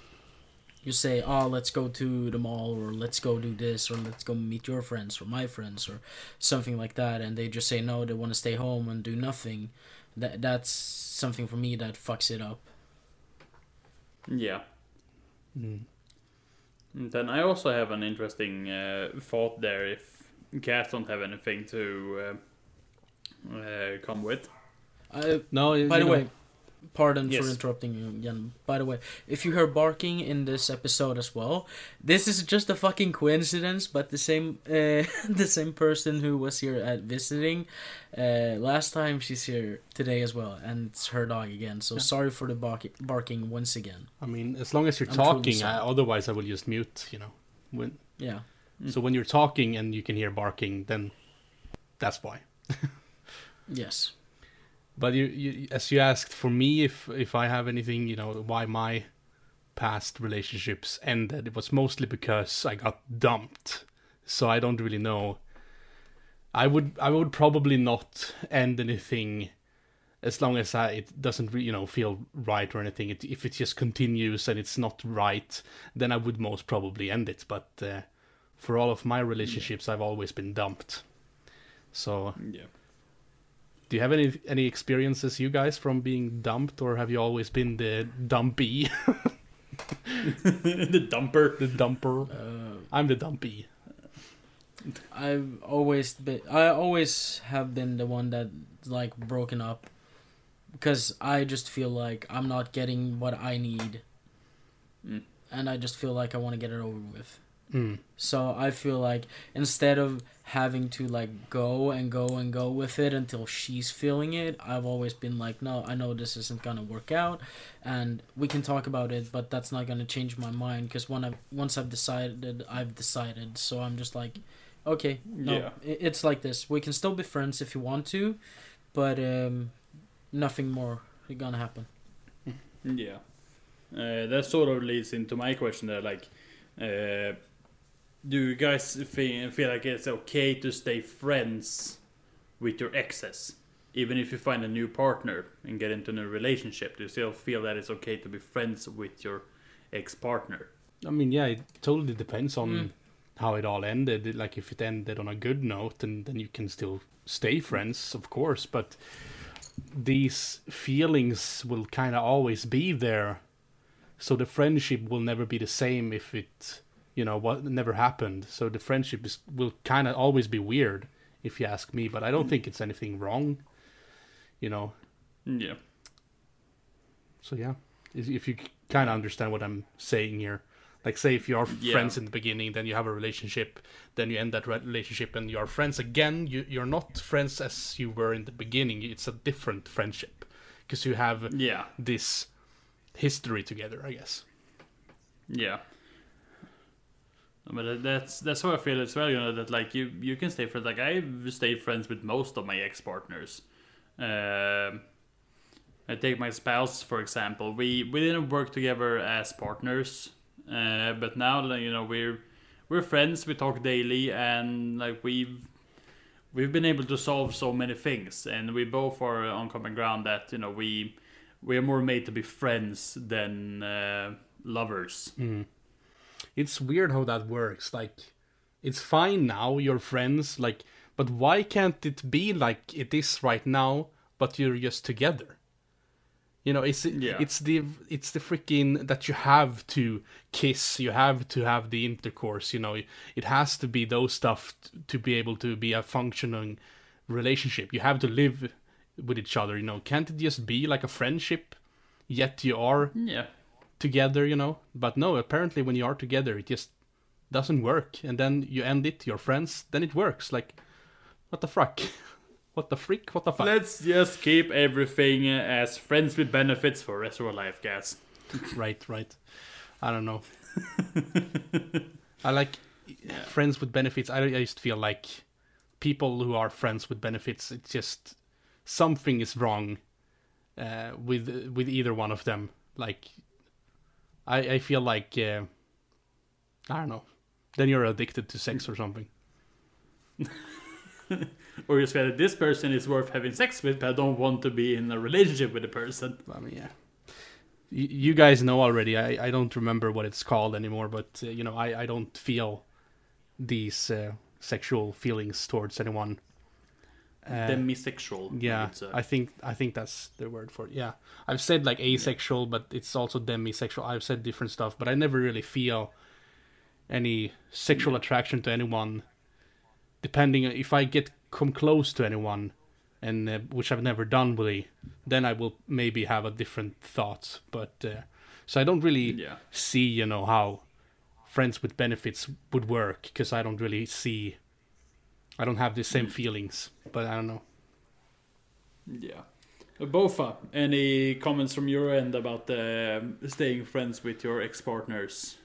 you say oh let's go to the mall or let's go do this or let's go meet your friends or my friends or something like that and they just say no they want to stay home and do nothing that that's something for me that fucks it up Yeah. Mm. Then I also have an interesting uh, thought there if cats don't have anything to uh, uh, come with. I, No, By the know- way, pardon Yes. for interrupting you again. By the way, if you hear barking in this episode as well, this is just a fucking coincidence. But the same, uh, [laughs] the same person who was here at visiting uh, last time, she's here today as well, and it's her dog again. So sorry for the bark- barking once again. I mean, as long as you're I'm talking, I, otherwise I will just mute. You know, when Yeah, so when you're talking and you can hear barking, then that's why. [laughs] yes, But you, you, as you asked for me, if if I have anything, you know, why my past relationships ended, it was mostly because I got dumped. So I don't really know. I would I would probably not end anything as long as I, it doesn't you know feel right or anything. It, if it just continues and it's not right, then I would most probably end it. But uh, for all of my relationships, I've always been dumped. So Yeah. Do you have any any experiences, you guys, from being dumped, or have you always been the dumpy, [laughs] the dumper. the dumper? uh, I'm the dumpy. I've always been. I always have been the one that like broken up, because I just feel like I'm not getting what I need, Mm. and I just feel like I want to get it over with. Mm. So I feel like instead of having to like go and go and go with it until she's feeling it. I've always been like, no, I know this isn't gonna work out, and we can talk about it, but that's not gonna change my mind because when I once I've decided, I've decided. So I'm just like, okay, no, Yeah. it's like this. We can still be friends if you want to, but um, nothing more is gonna happen. [laughs] Yeah. Uh, that sort of leads into my question there, like, uh, do you guys feel, feel like it's okay to stay friends with your exes? Even if you find a new partner and get into a new relationship, do you still feel that it's okay to be friends with your ex-partner? I mean, yeah, it totally depends on Mm. how it all ended. Like, if it ended on a good note, then then you can still stay friends, of course. But these feelings will kind of always be there, so the friendship will never be the same if it, you know, what never happened. So the friendship is will kind of always be weird, if you ask me. But I don't mm. think it's anything wrong, you know. Yeah. So yeah, if if you kind of understand what I'm saying here, like say if you are Yeah. friends in the beginning, then you have a relationship, then you end that relationship, and you are friends again. You you're not friends as you were in the beginning. It's a different friendship because you have Yeah. this history together, I guess. Yeah. But that's that's how I feel as well. You know that like you you can stay friends. Like I've stayed friends with most of my ex partners. Um, I take my spouse for example. We we didn't work together as partners, uh, but now you know we're we're friends. We talk daily, and like we've we've been able to solve so many things, and we both are on common ground that you know we we are more made to be friends than uh, lovers. It's weird how that works. Like, it's fine now, you're friends, like, but why can't it be like it is right now, but you're just together? You know, it's Yeah. it's the it's the freaking that you have to kiss, you have to have the intercourse. You know, it has to be those stuff t- to be able to be a functioning relationship. You have to live with each other. You know, can't it just be like a friendship? Yet you are Yeah. Together, you know. But no, apparently when you are together, it just doesn't work. And then you end it, you're friends, then it works. Like, what the fuck? [laughs] what the freak? What the fuck? Let's just keep everything as friends with benefits for rest of our life, guys. [laughs] right, right. I don't know. [laughs] I like friends with benefits. I, I just feel like people who are friends with benefits, it's just something is wrong uh, with with either one of them. Like, I I feel like uh, I don't know. Then you're addicted to sex or something. [laughs] Or you say that this person is worth having sex with, but I don't want to be in a relationship with the person. I mean, yeah. You, you guys know already. I, I don't remember what it's called anymore, but uh, you know, I, I don't feel these uh, sexual feelings towards anyone. Uh, Demisexual. Yeah. I think I think that's the word for it. Yeah, I've said like asexual, but it's also demisexual. I've said different stuff, but I never really feel any sexual attraction to anyone. Depending if I get come close to anyone, and uh, which I've never done really, then I will maybe have a different thoughts. But uh, so I don't really Yeah. see, you know, how friends with benefits would work because I don't really see. I don't have the same feelings, but I don't know. Yeah. Uh, Boffa, any comments from your end about uh, staying friends with your ex partners?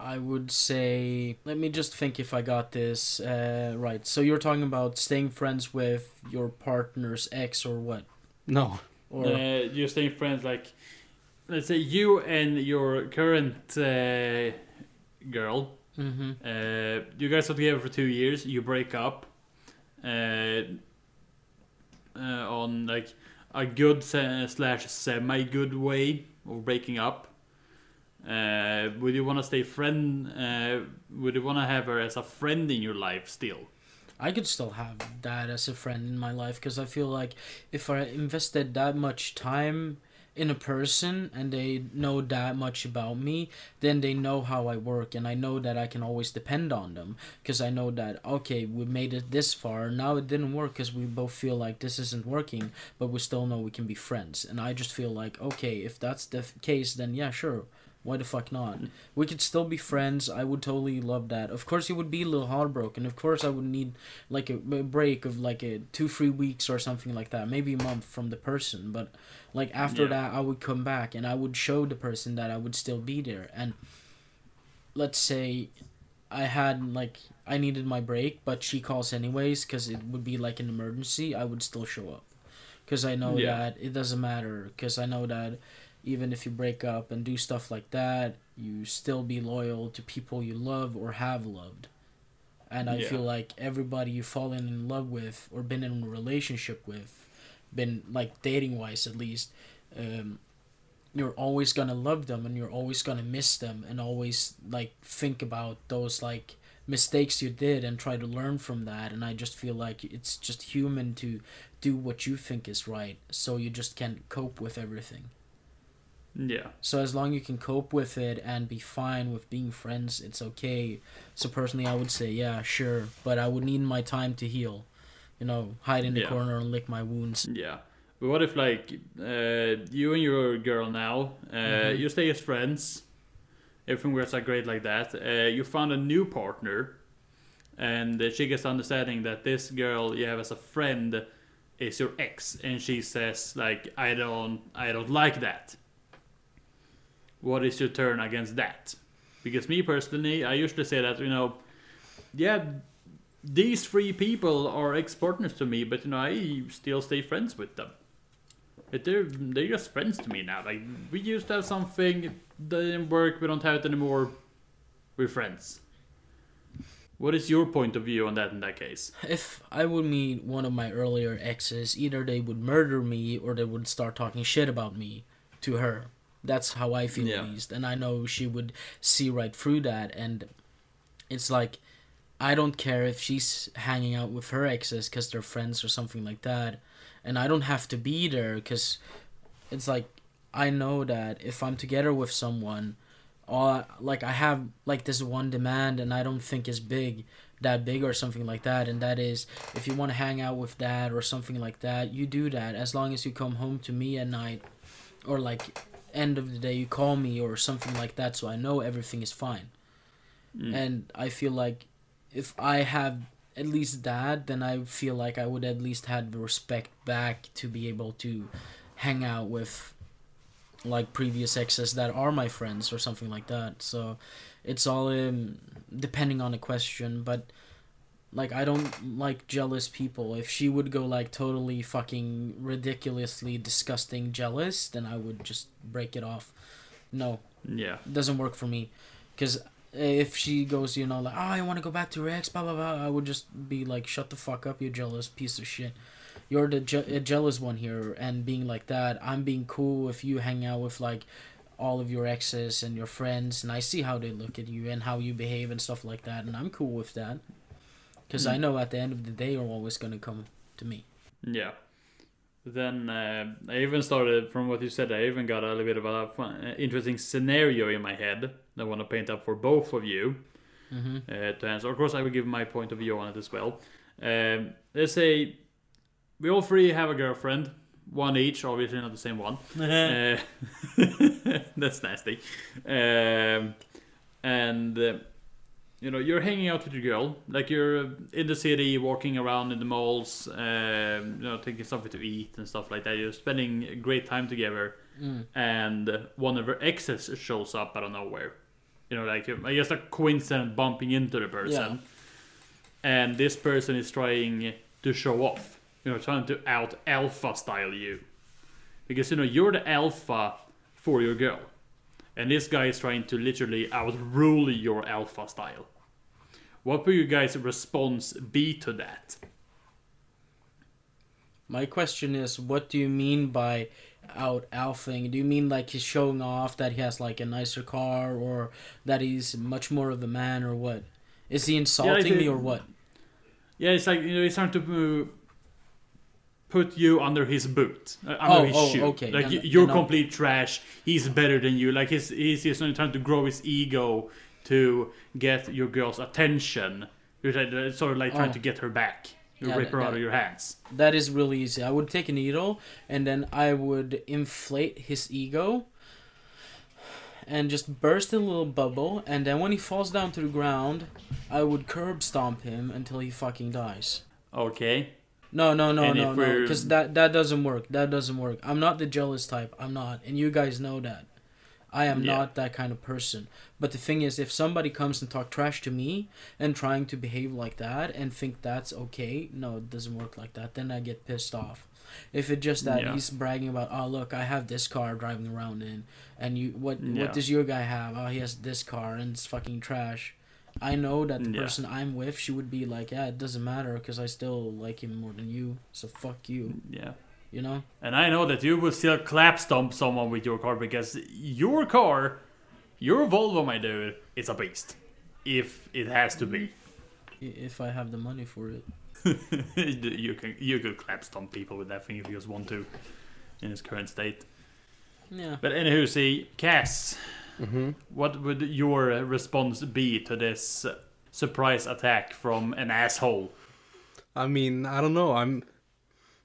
I would say, let me just think if I got this uh, right. So you're talking about staying friends with your partner's ex or what? No. Or Uh, you're staying friends like, let's say you and your current uh, girl hmm Uh, you guys are together for two years. You break up on like a good slash semi good way of breaking up. Uh, would you want to stay friend? Uh, would you want to have her as a friend in your life still? I could still have that as a friend in my life because I feel like if I invested that much time in a person and they know that much about me, then they know how I work and I know that I can always depend on them because I know that okay, we made it this far. Now it didn't work because we both feel like this isn't working, but we still know we can be friends. And I just feel like okay, if that's the f- case, then yeah, sure, Why the fuck not? We could still be friends. I would totally love that. Of course, you would be a little heartbroken. Of course, I would need like a, a break of like a two, three weeks or something like that. Maybe a month from the person. But like after Yeah. that, I would come back and I would show the person that I would still be there. And let's say I had like I needed my break, but she calls anyways because it would be like an emergency. I would still show up because I know Yeah. that it doesn't matter. Because I know that even if you break up and do stuff like that, you still be loyal to people you love or have loved. And I Yeah. feel like everybody you've fallen in love with or been in a relationship with, been like dating wise at least, um, you're always gonna love them and you're always gonna miss them and always like think about those like mistakes you did and try to learn from that. And i just feel like it's just human to do what you think is right so you just can't cope with everything. Yeah. so as long you can cope with it and be fine with being friends it's okay. So personally i would say yeah sure. But i would need my time to heal you know hide in the Yeah. corner and lick my wounds Yeah. But what if like uh, you and your girl now, uh, Mhm. you stay as friends, everything works out great like that. Uh, you found a new partner, and she gets understanding that this girl you have as a friend is your ex, and she says like I don't I don't like that. What is your turn against that? Because me personally, I usually say that you know, yeah, these three people are ex-partners to me, but you know I still stay friends with them. But they're they're just friends to me now. Like we used to have something that didn't work, we don't have it anymore. We're friends. What is your point of view on that in that case? if I would meet one of my earlier exes, either they would murder me or they would start talking shit about me to her. That's how I feel Yeah. at least. And I know she would see right through that. And it's like, I don't care if she's hanging out with her exes because they're friends or something like that. And I don't have to be there because it's like, I know that if I'm together with someone, all like I have like this one demand and I don't think is big that big or something like that and that is if you want to hang out with that or something like that you do that as long as you come home to me at night or like end of the day you call me or something like that so I know everything is fine Mm. and I feel like if I have at least that then I feel like I would at least have the respect back to be able to hang out with like previous exes that are my friends or something like that. So it's all um, depending on the question but like i don't like jealous people. If she would go like totally fucking ridiculously disgusting jealous then i would just break it off. No. Yeah. it doesn't work for me. Because if she goes you know like oh i want to go back to her ex blah blah blah i would just be like shut the fuck up you jealous piece of shit you're the je- jealous one here and being like that i'm being cool if you hang out with like all of your exes and your friends and i see how they look at you and how you behave and stuff like that and i'm cool with that because i Mm. know at the end of the day you're always going to come to me Yeah. Then uh, I even started from what you said. I even got a little bit of a fun, uh, interesting scenario in my head. I want to paint up for both of you mm-hmm. uh, to answer. Of course, I will give my point of view on it as well. Um, let's say we all three have a girlfriend, one each, obviously not the same one. [laughs] Uh, [laughs] that's nasty. Um, and uh, you know, you're hanging out with your girl, like you're in the city, walking around in the malls, um, you know, taking something to eat and stuff like that. You're spending great time together, mm. and one of her exes shows up out of nowhere. You know, like I guess a coincidence bumping into the person, and this person is trying to show off. You know, trying to out alpha style you, because you know you're the alpha for your girl, and this guy is trying to literally outrule your alpha style. What will you guys' response be to that? My question is, what do you mean by out alphing? Do you mean like he's showing off that he has like a nicer car, or that he's much more of a man, or what? Is he insulting me think- or what? Yeah, it's like you know, he's trying to uh, put you under his boot, uh, under Oh, his oh, shoe. okay, Like you, you're I'll- complete trash. He's better than you. Like he's he's just trying to grow his ego to get your girl's attention. You're uh, sort of like trying Oh. to get her back. You Yeah, rip her that- out of your hands. That is really easy. I would take a needle and then I would inflate his ego, and just burst a little bubble, and then when he falls down to the ground, I would curb stomp him until he fucking dies. Okay. No, no, no, And no, no, because that that doesn't work. That doesn't work. I'm not the jealous type. I'm not, and you guys know that. I am Yeah. not that kind of person. But the thing is, if somebody comes and talk trash to me and trying to behave like that and think that's okay, no, it doesn't work like that. Then I get pissed off. If it just that Yeah. he's bragging about, oh look, I have this car driving around in, and you what Yeah. what does your guy have? Oh, he has this car and it's fucking trash. I know that the Yeah. person I'm with, she would be like, yeah, it doesn't matter because I still like him more than you. So fuck you, Yeah. You know. And I know that you will still clap stomp someone with your car because your car, your Volvo, my dude, is a beast. If it has to be. If I have the money for it. [laughs] you can you could clap stomp people with that thing if you just want to in its current state. Yeah. But anywho, see, Cass, Mm-hmm. what would your uh, response be to this surprise attack from an asshole? I mean, I don't know. I'm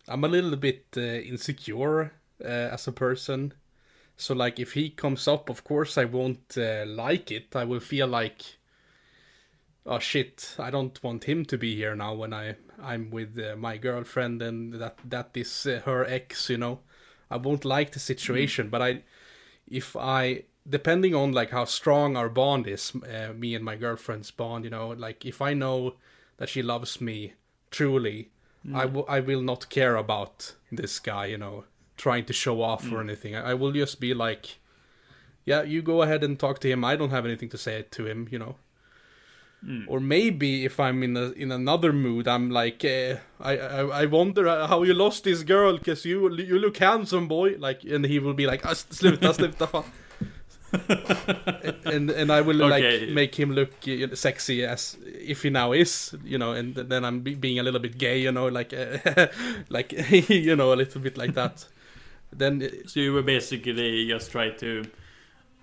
I'm a little bit uh, insecure uh, as a person. So like if he comes up, of course I won't uh, like it. I will feel like oh shit, I don't want him to be here now when I I'm with uh, my girlfriend and that that is uh, her ex, you know. I won't like the situation, but I if I depending on like how strong our bond is, uh, me and my girlfriend's bond, you know, like if I know that she loves me truly, I w- I will not care about this guy, you know, trying to show off or anything. I, I will just be like, yeah, you go ahead and talk to him. I don't have anything to say to him, you know. Or maybe if I'm in a, in another mood, I'm like, uh, I, I I wonder how you lost this girl, cause you you look handsome, boy. Like, and he will be like, ah, sluta, sluta, fan. [laughs] and and I will Okay. like make him look sexy as if he now is, you know, and then I'm be- being a little bit gay, you know, like uh, [laughs] like [laughs] you know, a little bit like that. Then uh, So you were basically just try to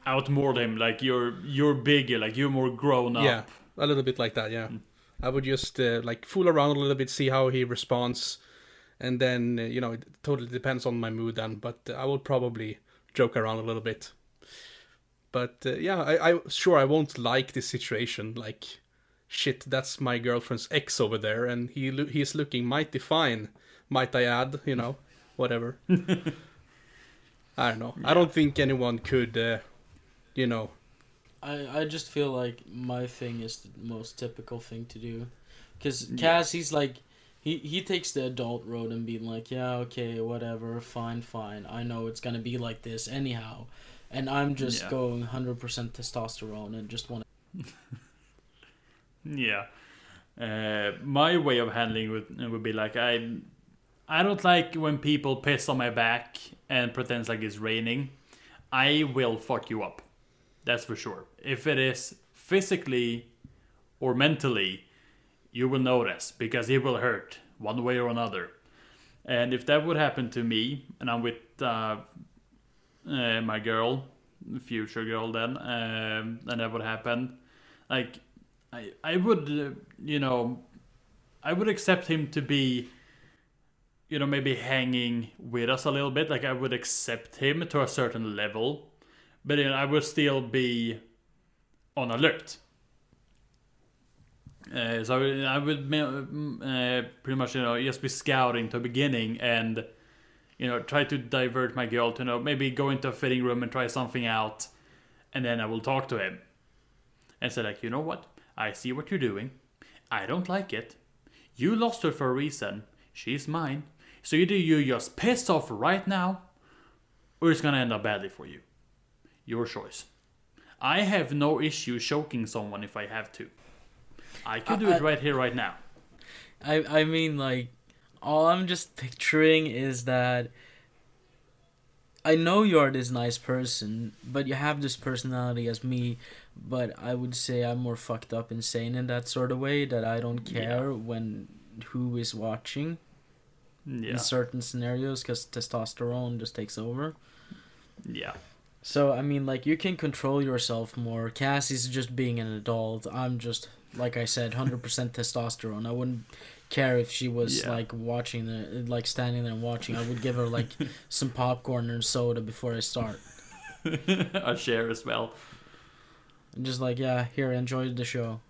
outmord him, like you're you're bigger, like you're more grown up. yeah, a little bit like that, yeah. I would just uh, like fool around a little bit, see how he responds, and then uh, you know, it totally depends on my mood then. But I will probably joke around a little bit. But uh, yeah, I, I sure I won't like this situation. Like, shit, that's my girlfriend's ex over there, and he lo- he's looking mighty fine. Might I add? You know, whatever. [laughs] I don't know. I don't think anyone could, uh, you know. I, I just feel like my thing is the most typical thing to do. Because Yeah. Cass, he's like, he, he takes the adult road and being like, yeah, okay, whatever, fine, fine. I know it's gonna be like this anyhow. And I'm just Yeah. going 100% testosterone and just want to. [laughs] Yeah. Uh, my way of handling would would be like I, I don't like when people piss on my back and pretends like it's raining. I will fuck you up. That's for sure. If it is physically or mentally, you will notice because it will hurt one way or another. And if that would happen to me, and I'm with uh, uh, my girl, future girl, then, um, and that would happen, like I I would uh, you know I would accept him to be you know maybe hanging with us a little bit. Like I would accept him to a certain level but you know, I would still be on alert. Uh, so I would uh, pretty much you know just be scouting to the beginning and you know try to divert my girl to know maybe go into a fitting room and try something out and then I will talk to him and say like you know what I see what you're doing. I don't like it. You lost her for a reason. She's mine. So either you just piss off right now, or it's gonna end up badly for you. Your choice. I have no issue choking someone if I have to. I could do I- it right here, right now. I I mean like all I'm just picturing is that I know you're this nice person, but you have this personality as me, but I would say I'm more fucked up insane in that sort of way that I don't care when who is watching Yeah, in certain scenarios cuz testosterone just takes over. yeah, So I mean, like you can control yourself more. Cassie's just being an adult. I'm just like I said, hundred percent testosterone. I wouldn't care if she was Yeah. like watching the like standing there and watching. I would give her like [laughs] some popcorn and soda before I start. [laughs] a share as well. And just like, yeah, here, enjoy the show.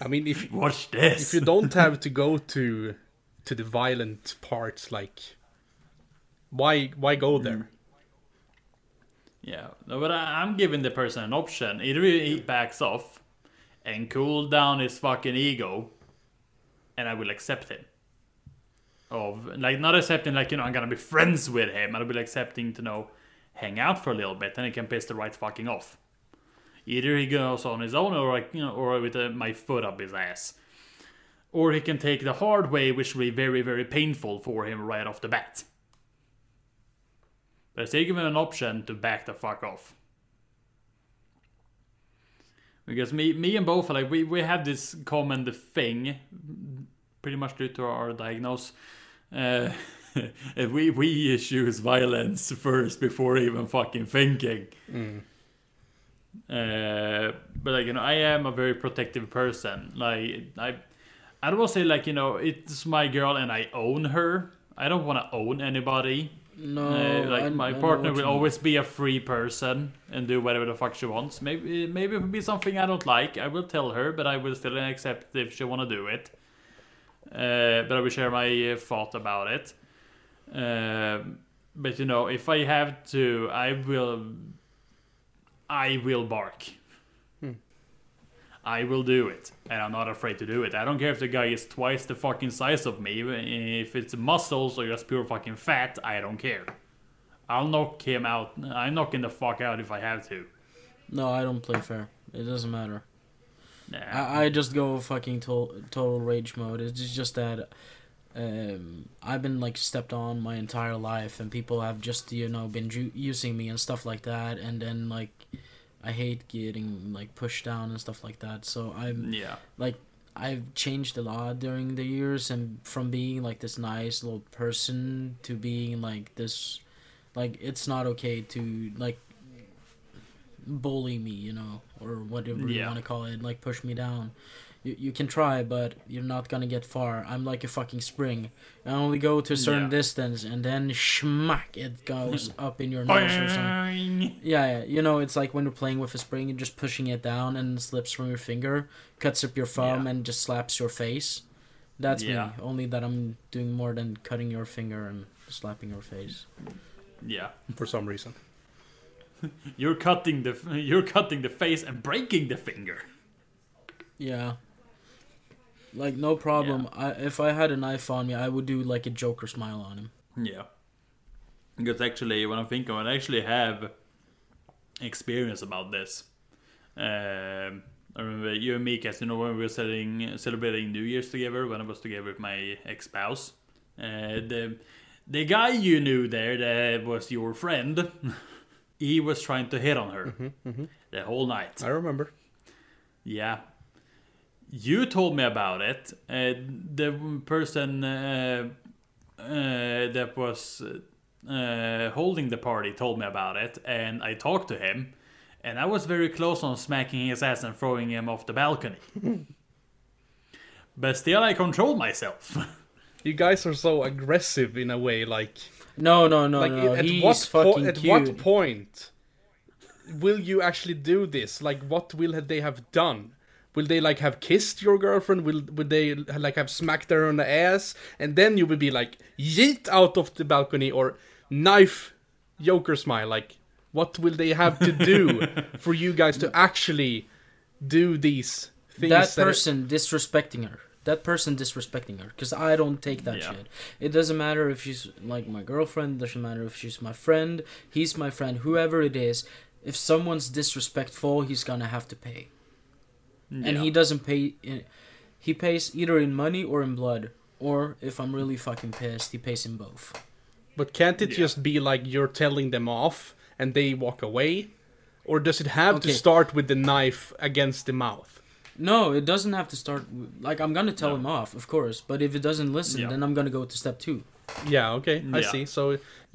I mean, if [laughs] Watch this. if you don't have to go to to the violent parts, like why why go there? Mm. Yeah, no, but I, I'm giving the person an option. Either he backs off and cool down his fucking ego, and I will accept him. Of like not accepting like you know I'm gonna be friends with him. I'll be accepting to know hang out for a little bit, and he can piss the right fucking off. Either he goes on his own, or like you know, or with uh, my foot up his ass, or he can take the hard way, which will be very very painful for him right off the bat. But still give him an option to back the fuck off. Because me, me and both, like we, we have this common thing, pretty much due to our diagnose. Uh, [laughs] we we choose violence first before even fucking thinking. Uh, but like you know, I am a very protective person. Like I, I don't want to say like you know it's my girl and I own her. I don't want to own anybody. No, Uh, like I- my I partner will you mean. always be a free person and do whatever the fuck she wants. Maybe maybe it would be something I don't like. I will tell her, but I will still accept if she want to do it. Uh, but I will share my uh, thought about it. Um but you know, if I have to, I will. I will bark. I will do it, and I'm not afraid to do it. I don't care if the guy is twice the fucking size of me. If it's muscles or just pure fucking fat, I don't care. I'll knock him out. I'm knocking the fuck out if I have to. No, I don't play fair. It doesn't matter. Nah. I, I just go fucking to- total rage mode. It's just that um, I've been like stepped on my entire life, and people have just you know been ju- using me and stuff like that, and then like I hate getting like pushed down and stuff like that. So I'm yeah. like I've changed a lot during the years, and from being like this nice little person to being like this, like it's not okay to like bully me, you know, or whatever you want to call it, like push me down. You, you can try, but you're not gonna get far. I'm like a fucking spring. I only go to a certain Yeah. distance, and then schmack, it goes [laughs] up in your nose or something. Yeah, yeah, you know, it's like when you're playing with a spring and just pushing it down and it slips from your finger, cuts up your thumb, Yeah. and just slaps your face. That's Yeah. me. Only that I'm doing more than cutting your finger and slapping your face. Yeah. For some reason. [laughs] You're cutting the [laughs] you're cutting the face and breaking the finger. Yeah. Like no problem. I if I had a knife on me, I would do like a Joker smile on him. Yeah. Because actually, when I think of it, I actually have experience about this. Um, I remember you and me, Cass, you know, when we were celebrating, celebrating New Year's together, when I was together with my ex spouse. Uh, the, the guy you knew there that was your friend, [laughs] he was trying to hit on her the whole night. I remember. Yeah. You told me about it. Uh, the person uh, uh, that was uh, holding the party told me about it, and I talked to him, and I was very close on smacking his ass and throwing him off the balcony. [laughs] but still, I controlled myself. [laughs] You guys are so aggressive in a way, like No, no, no, like no. at He's what po- fucking at cute. what point will you actually do this? Like, what will they have done? Will they like have kissed your girlfriend? Will would they like have smacked her on the ass? And then you would be like yeet out of the balcony or knife Joker smile. Like, what will they have to do [laughs] for you guys to actually do these things? that are- person disrespecting her. That person disrespecting her. Because I don't take that Yeah. shit. It doesn't matter if she's like my girlfriend. Doesn't matter if she's my friend. He's my friend. Whoever it is. If someone's disrespectful, he's gonna have to pay. And he doesn't pay. In, he pays either in money or in blood. Or if I'm really fucking pissed, he pays in both. But can't it Yeah. just be like you're telling them off and they walk away? Or does it have to start with the knife against the mouth? No, it doesn't have to start. Like I'm gonna tell No. him off, of course. But if it doesn't listen, Yeah. then I'm gonna go to step two. Yeah, okay, I Yeah. see. So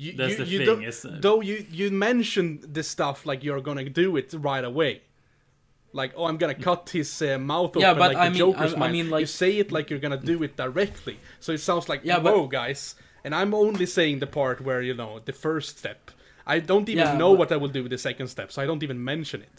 you, That's you, the you thing, don't, is, though you you mentioned this stuff like you're gonna do it right away. Like, oh, I'm gonna cut his uh, mouth open Yeah, but like I the mean- Joker I- I smile. mean, you say it like you're gonna do it directly. So it sounds like, Yeah, but- whoa, guys. And I'm only saying the part where you know the first step. I don't even Yeah, know but- what I will do with the second step, so I don't even mention it.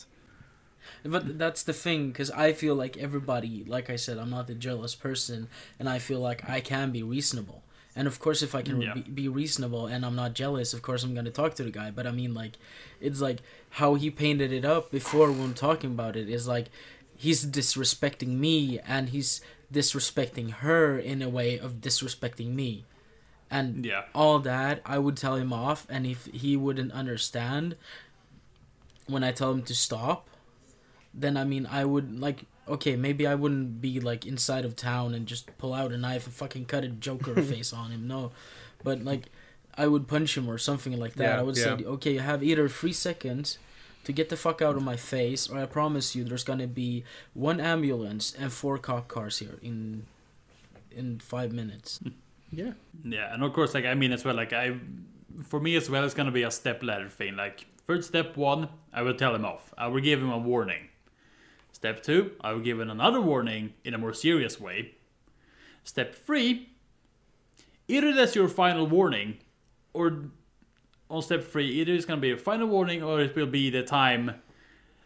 But that's the thing, because I feel like everybody, like I said, I'm not a jealous person, and I feel like I can be reasonable. And of course, if I can Yeah. be, be reasonable and I'm not jealous, of course I'm gonna talk to the guy. But I mean, like, it's like how he painted it up before when talking about it is like he's disrespecting me and he's disrespecting her in a way of disrespecting me. And Yeah. all that, I would tell him off, and if he wouldn't understand when I tell him to stop, then I mean I would like okay maybe I wouldn't be like inside of town and just pull out a knife and fucking cut a Joker [laughs] face on him no, but like I would punch him or something like that. Yeah, I would yeah. say okay you have either three seconds to get the fuck out of my face or I promise you there's gonna be one ambulance and four cop cars here in in five minutes. Hmm. Yeah. Yeah, and of course, like I mean as well, like I, for me as well, it's gonna be a step ladder thing. Like first step one, I will tell him off. I will give him a warning. Step two, I will give him another warning in a more serious way. Step three, either that's your final warning, or on step three, either it's gonna be a final warning, or it will be the time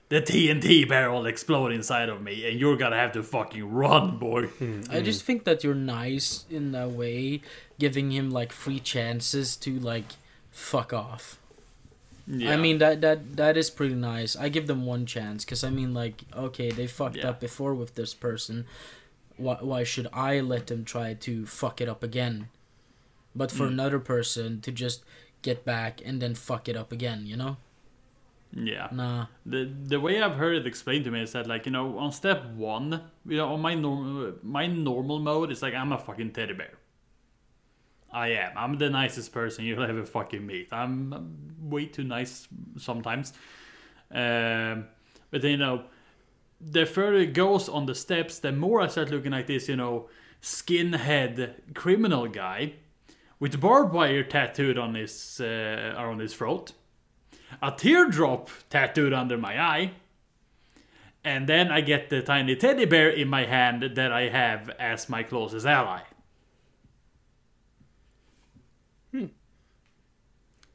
the TNT barrel explode inside of me, and you're gonna have to fucking run, boy. Hmm, I hmm. just think that you're nice in that way, giving him like free chances to like fuck off. Yeah. I mean that that that is pretty nice. I give them one chance because I mean like okay they fucked Yeah. up before with this person. Why why should I let them try to fuck it up again? But for Mm. another person to just get back and then fuck it up again, you know? yeah. Nah. the the way I've heard it explained to me is that like you know on step one, you know on my normal my normal mode is like I'm a fucking teddy bear. I am. I'm the nicest person you'll ever fucking meet. I'm way too nice sometimes. Um, but you know, the further it goes on the steps, the more I start looking like this, you know, skinhead criminal guy with barbed wire tattooed on his uh, on his throat a teardrop tattooed under my eye. And then I get the tiny teddy bear in my hand that I have as my closest ally.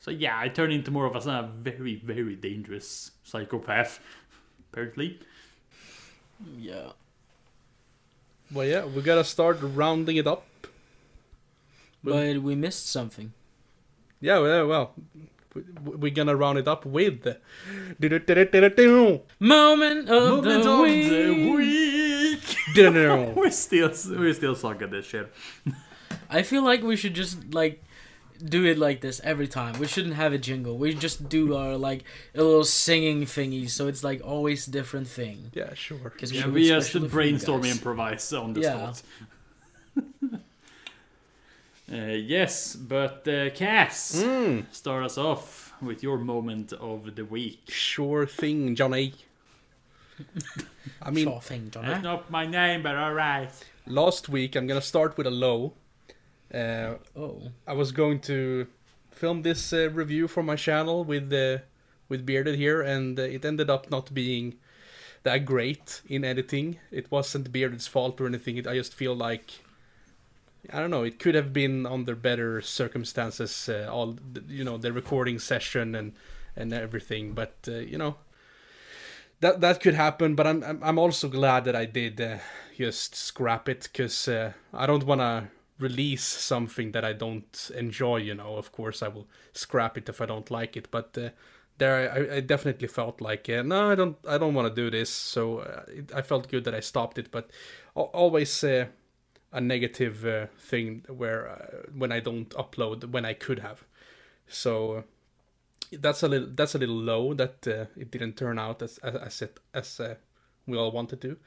So yeah, I turn into more of a, a very, very dangerous psychopath, apparently. Yeah. Well, yeah, we gotta start rounding it up. But we missed something. Yeah, well, well we- we're gonna round it up with. Moment of Moment the of week. the week! Do-do-do-do. we still, we still suck at this shit. I feel like we should just like do it like this every time. We shouldn't have a jingle. We just do our like a little singing thingy, so it's like always different thing. Yeah, sure. Because Yeah, we it just especially brainstorm guys. improvise on the Yeah. spot. [laughs] uh, yes, but uh, Cass, Mm, start us off with your moment of the week. sure thing, Johnny. [laughs] I mean, Sure thing, Johnny. That's not my name, but alright. last week I'm gonna start with a low. Uh, Oh. I was going to film this uh, review for my channel with uh, with Bearded here, and uh, it ended up not being that great in editing. It wasn't Bearded's fault or anything. It, I just feel like I don't know. It could have been under better circumstances. Uh, all you know, the recording session and and everything. But uh, you know, that that could happen. But I'm I'm, also glad that I did uh, just scrap it because uh, I don't want to release something that I don't enjoy. You know, of course I will scrap it if I don't like it. But uh, there, I, I definitely felt like uh, no, I don't I don't want to do this. So uh, it, I felt good that I stopped it. But always. Uh, a negative uh, thing where uh, when I don't upload when I could have. So that's a little that's a little low that it didn't turn out as as, as it as we all wanted to.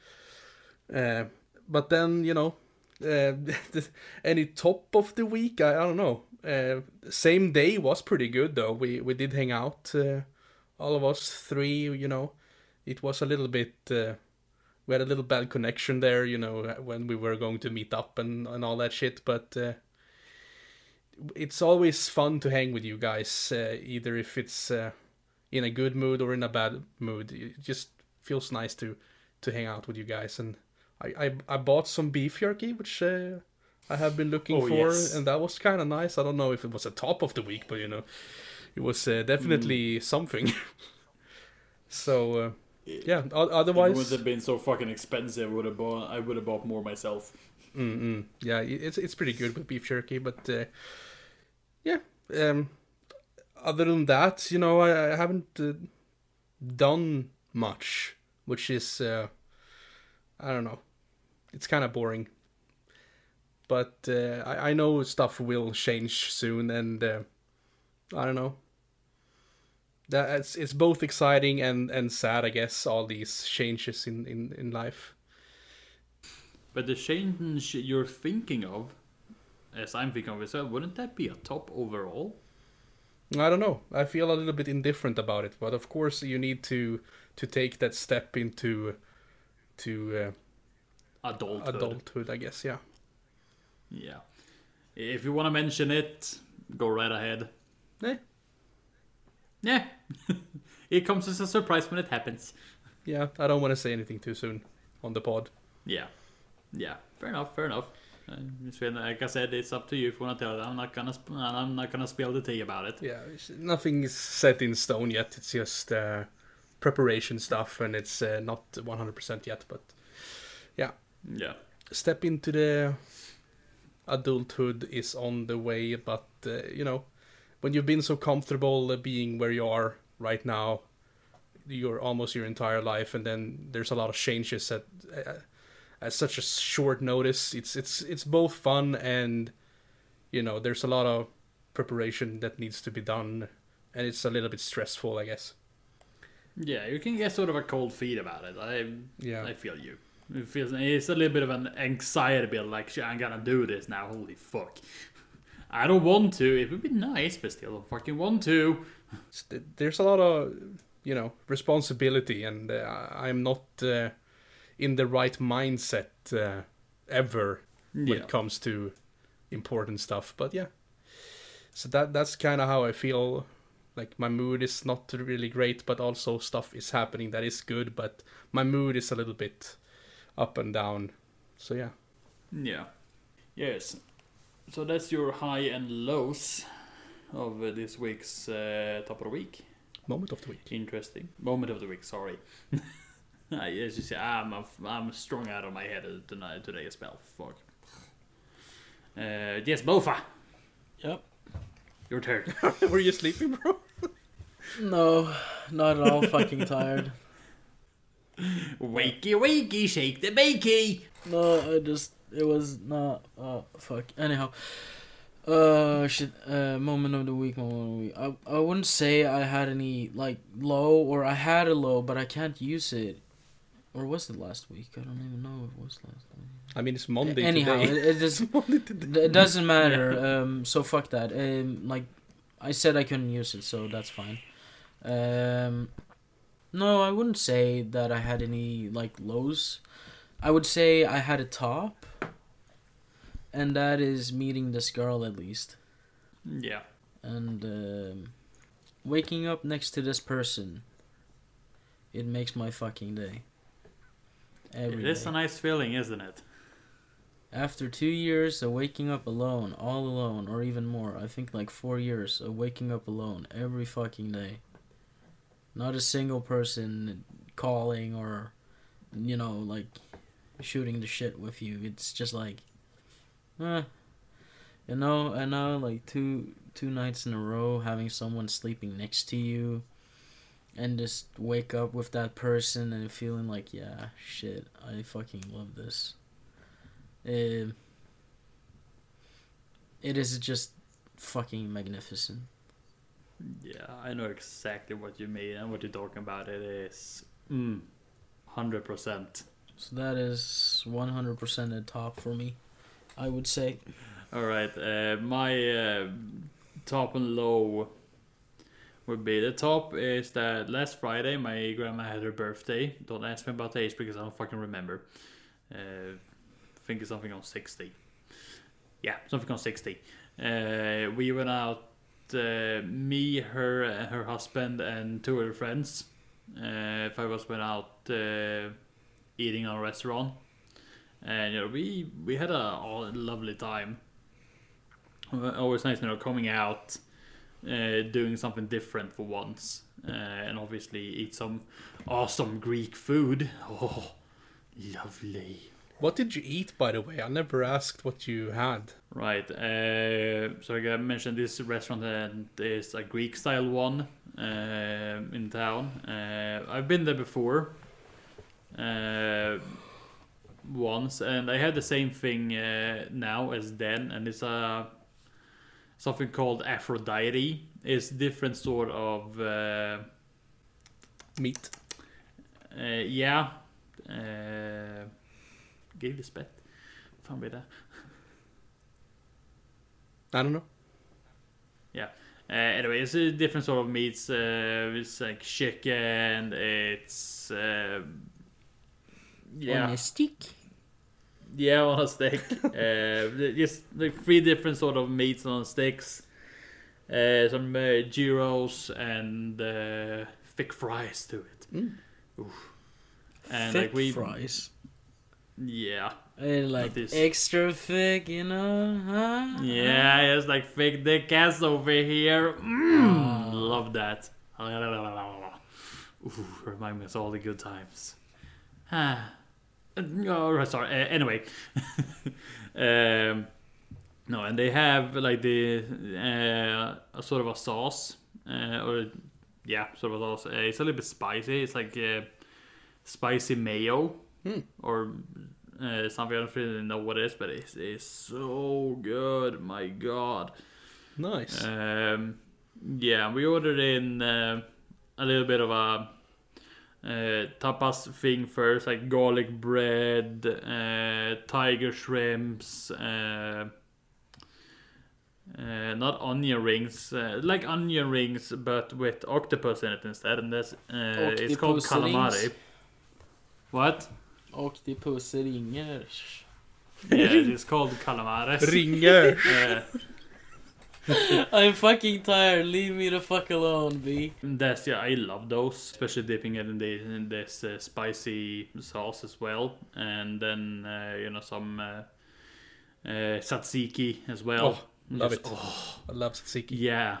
But then you know, [laughs] any top of the week I, I don't know. Uh, same day was pretty good though. We we did hang out, uh, all of us three. You know, it was a little bit. Uh, we had a little bad connection there, you know, when we were going to meet up and, and all that shit. But uh, it's always fun to hang with you guys, uh, either if it's uh, in a good mood or in a bad mood. It just feels nice to to hang out with you guys. And I I, I bought some beef jerky, which uh, I have been looking Oh, for, yes. and that was kind of nice. I don't know if it was a top of the week, but you know, it was uh, definitely something. [laughs] so uh, yeah, otherwise, it would have been so fucking expensive, I would have bought. I would have bought more myself. Mm-mm. Yeah, it's it's pretty good with beef jerky, but uh, yeah. Um, other than that, you know, I, I haven't uh, done much, which is uh, I don't know. It's kind of boring, but uh, I I know stuff will change soon, and uh, I don't know. That it's it's both exciting and and sad, I guess. All these changes in in in life. But the change you're thinking of, as I'm thinking of as well, wouldn't that be a top overall? I don't know. I feel a little bit indifferent about it, but of course you need to to take that step into to uh, Adulthood. adulthood. I guess. Yeah. Yeah. If you want to mention it, go right ahead. Eh, Yeah. [laughs] it comes as a surprise when it happens. yeah. I don't want to say anything too soon on the pod. Yeah. Yeah. Fair enough. Fair enough. Uh, like I said, it's up to you if you want to tell it. I'm not gonna. Sp- I'm not gonna spill the tea about it. Yeah. Nothing is set in stone yet. It's just uh, preparation stuff, and it's uh, not 100% yet. But Yeah. Step into the adulthood is on the way. But uh, you know, when you've been so comfortable uh, being where you are right now, your almost your entire life, and then there's a lot of changes at uh, at such a short notice. It's it's it's both fun and you know there's a lot of preparation that needs to be done, and it's a little bit stressful, I guess. Yeah. You can get sort of a cold feet about it. I. Yeah. I feel you. It feels. It's a little bit of an anxiety bit. Like, shit, I'm gonna do this now. Holy fuck. I don't want to. It would be nice, but still don't fucking want to. There's a lot of you know responsibility and uh, i'm not uh, in the right mindset uh, ever when Yeah. it comes to important stuff but yeah so that that's kind of how i feel like my mood is not really great but also stuff is happening that is good but my mood is a little bit up and down so yeah Yeah. Yes. So that's your high and lows of uh, this week's uh, top of the week. moment of the week Interesting. Moment of the week, sorry. [laughs] I, as you say, I'm, a, I'm strong out of my head tonight, today as well. Fuck. Uh, yes, Boffa, Yep. your turn. [laughs] were you sleeping bro No, not at all. fucking tired. [laughs] wakey, wakey, shake the bakey. No, I just it was not. Oh fuck. Anyhow, uh, shit. Uh, moment of the week. Moment of the week. I I wouldn't say I had any like low or I had a low, but I can't use it. Or was it last week? I don't even know if it was last week. i mean it's monday Anyhow, today it, it is. [laughs] Monday today. It doesn't matter. [laughs] Um, so fuck that. Um, like I said, I couldn't use it, so that's fine. Um, no, I wouldn't say that I had any like lows. I would say I had a top, and that is meeting this girl at least, Yeah. and um, waking up next to this person. It makes my fucking day. Every It is day. a nice feeling, isn't it? After two years of waking up alone, all alone, or even more, I think like four years of waking up alone every fucking day. Not a single person calling or, you know, like shooting the shit with you. It's just like, eh. You know, and now like two two nights in a row having someone sleeping next to you, and just wake up with that person and feeling like, yeah, shit, I fucking love this. Um, it is just fucking magnificent. Yeah, I know exactly what you mean and what you're talking about. It is mm, 100%. So that is 100% a top for me, I would say. All right, uh, my uh, top and low would be the top is that last Friday my grandma had her birthday. Don't ask me about the age because I don't fucking remember. Uh, I think it's something on 60. Yeah, something on 60. Uh, we went out, uh, me, her, uh, her husband, and two other friends. Uh, if I was went out uh, eating in a restaurant, and you know we we had a, a lovely time. Uh, Always nice, you know, coming out uh, doing something different for once, uh, and obviously eat some awesome Greek food. [laughs] Oh, lovely. What did you eat, by the way? I never asked what you had. Right. Uh, so I mentioned this restaurant and is a Greek style one uh, in town. Uh, I've been there before. Uh, once and I had the same thing uh, now as then and it's a something called Aphrodite. It's different sort of uh, Meat. uh, yeah. Uh, Gave det spett. Fan blir det? I don't know. Uh, anyway, it's a different sort of meats. Uh, it's like chicken. It's uh, yeah, On a stick. yeah, on a stick. [laughs] uh, just like three different sort of meats on sticks. Uh, some uh, gyros and uh, thick fries to it. Mm. And thick like we, fries. Yeah, And like This- extra thick, you know? Huh? yeah, it's like thick dick ass over here. Mm, love that. Ooh, remind me of all the good times. Ah. [sighs] Oh, sorry. Uh, anyway, [laughs] um, no, and they have like the uh, a sort of a sauce, uh, or yeah, sort of a sauce. Uh, it's a little bit spicy. It's like uh, spicy mayo Hmm. or uh, something. I don't really know what it is, but it's, it's so good. My God. Nice. Um, yeah, we ordered in uh, a little bit of a uh, tapas thing first, like garlic bread, uh, tiger shrimps, uh, uh, not onion rings, uh, like onion rings, but with octopus in it instead, and that's uh, it's called calamari. rings? What? Octopuser ringer. Yeah, it's [laughs] called calamares. Ringer. Uh, [laughs] [laughs] I'm fucking tired. Leave me the fuck alone, B. That's yeah, I love those, especially dipping it in, the, in this uh, spicy sauce as well, and then uh, you know some uh, uh, tzatziki as well. Oh, love Just- it. oh, I love tzatziki. yeah,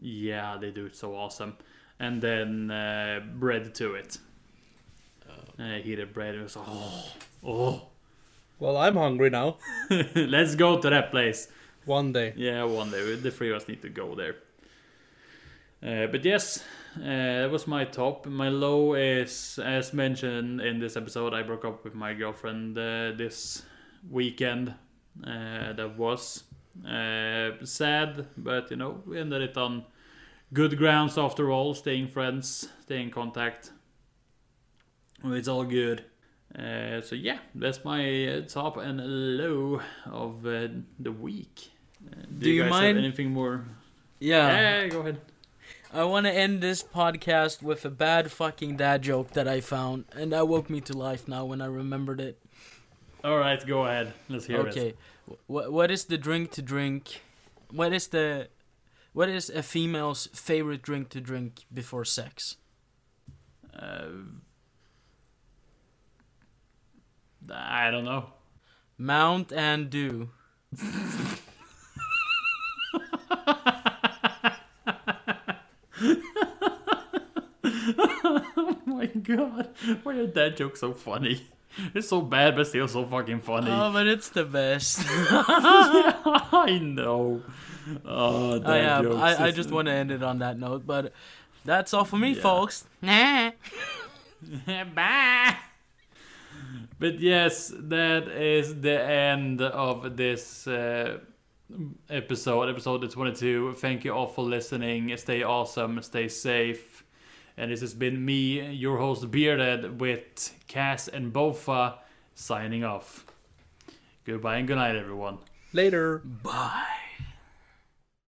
yeah, they do it so awesome, and then uh, bread to it. Uh, heated bread. It was oh, oh. Well, I'm hungry now. [laughs] Let's go to that place. One day. Yeah, one day. The three of us need to go there. Uh, but yes, uh, that was my top. My low is, as mentioned in this episode, I broke up with my girlfriend uh, this weekend. Uh, that was uh, sad, but you know, we ended it on good grounds after all, staying friends, staying in contact. It's all good. Uh, so yeah, that's my uh, top and low of uh, the week. Uh, do, Do you guys mind- anything more? Yeah. Yeah, go ahead. I want to end this podcast with a bad fucking dad joke that I found, and that woke me to life now when I remembered it. All right, go ahead. Let's hear it. okay. What what is the drink to drink? What is the what is a female's favorite drink to drink before sex? Uh, I don't know. Mount and Dew. [laughs] oh my god, why are that joke so funny? It's so bad, but still so fucking funny. Oh, but it's the best. [laughs] [laughs] I know. Oh, that I am. jokes I, I just want to end it on that note, but that's all for me, Yeah. folks. Nah. Bye. But yes, that is the end of this uh, episode, episode 22. Thank you all for listening. Stay awesome, stay safe. And this has been me, your host Bearded, with Cass and Boffa signing off. Goodbye and good night, everyone. Later. Bye.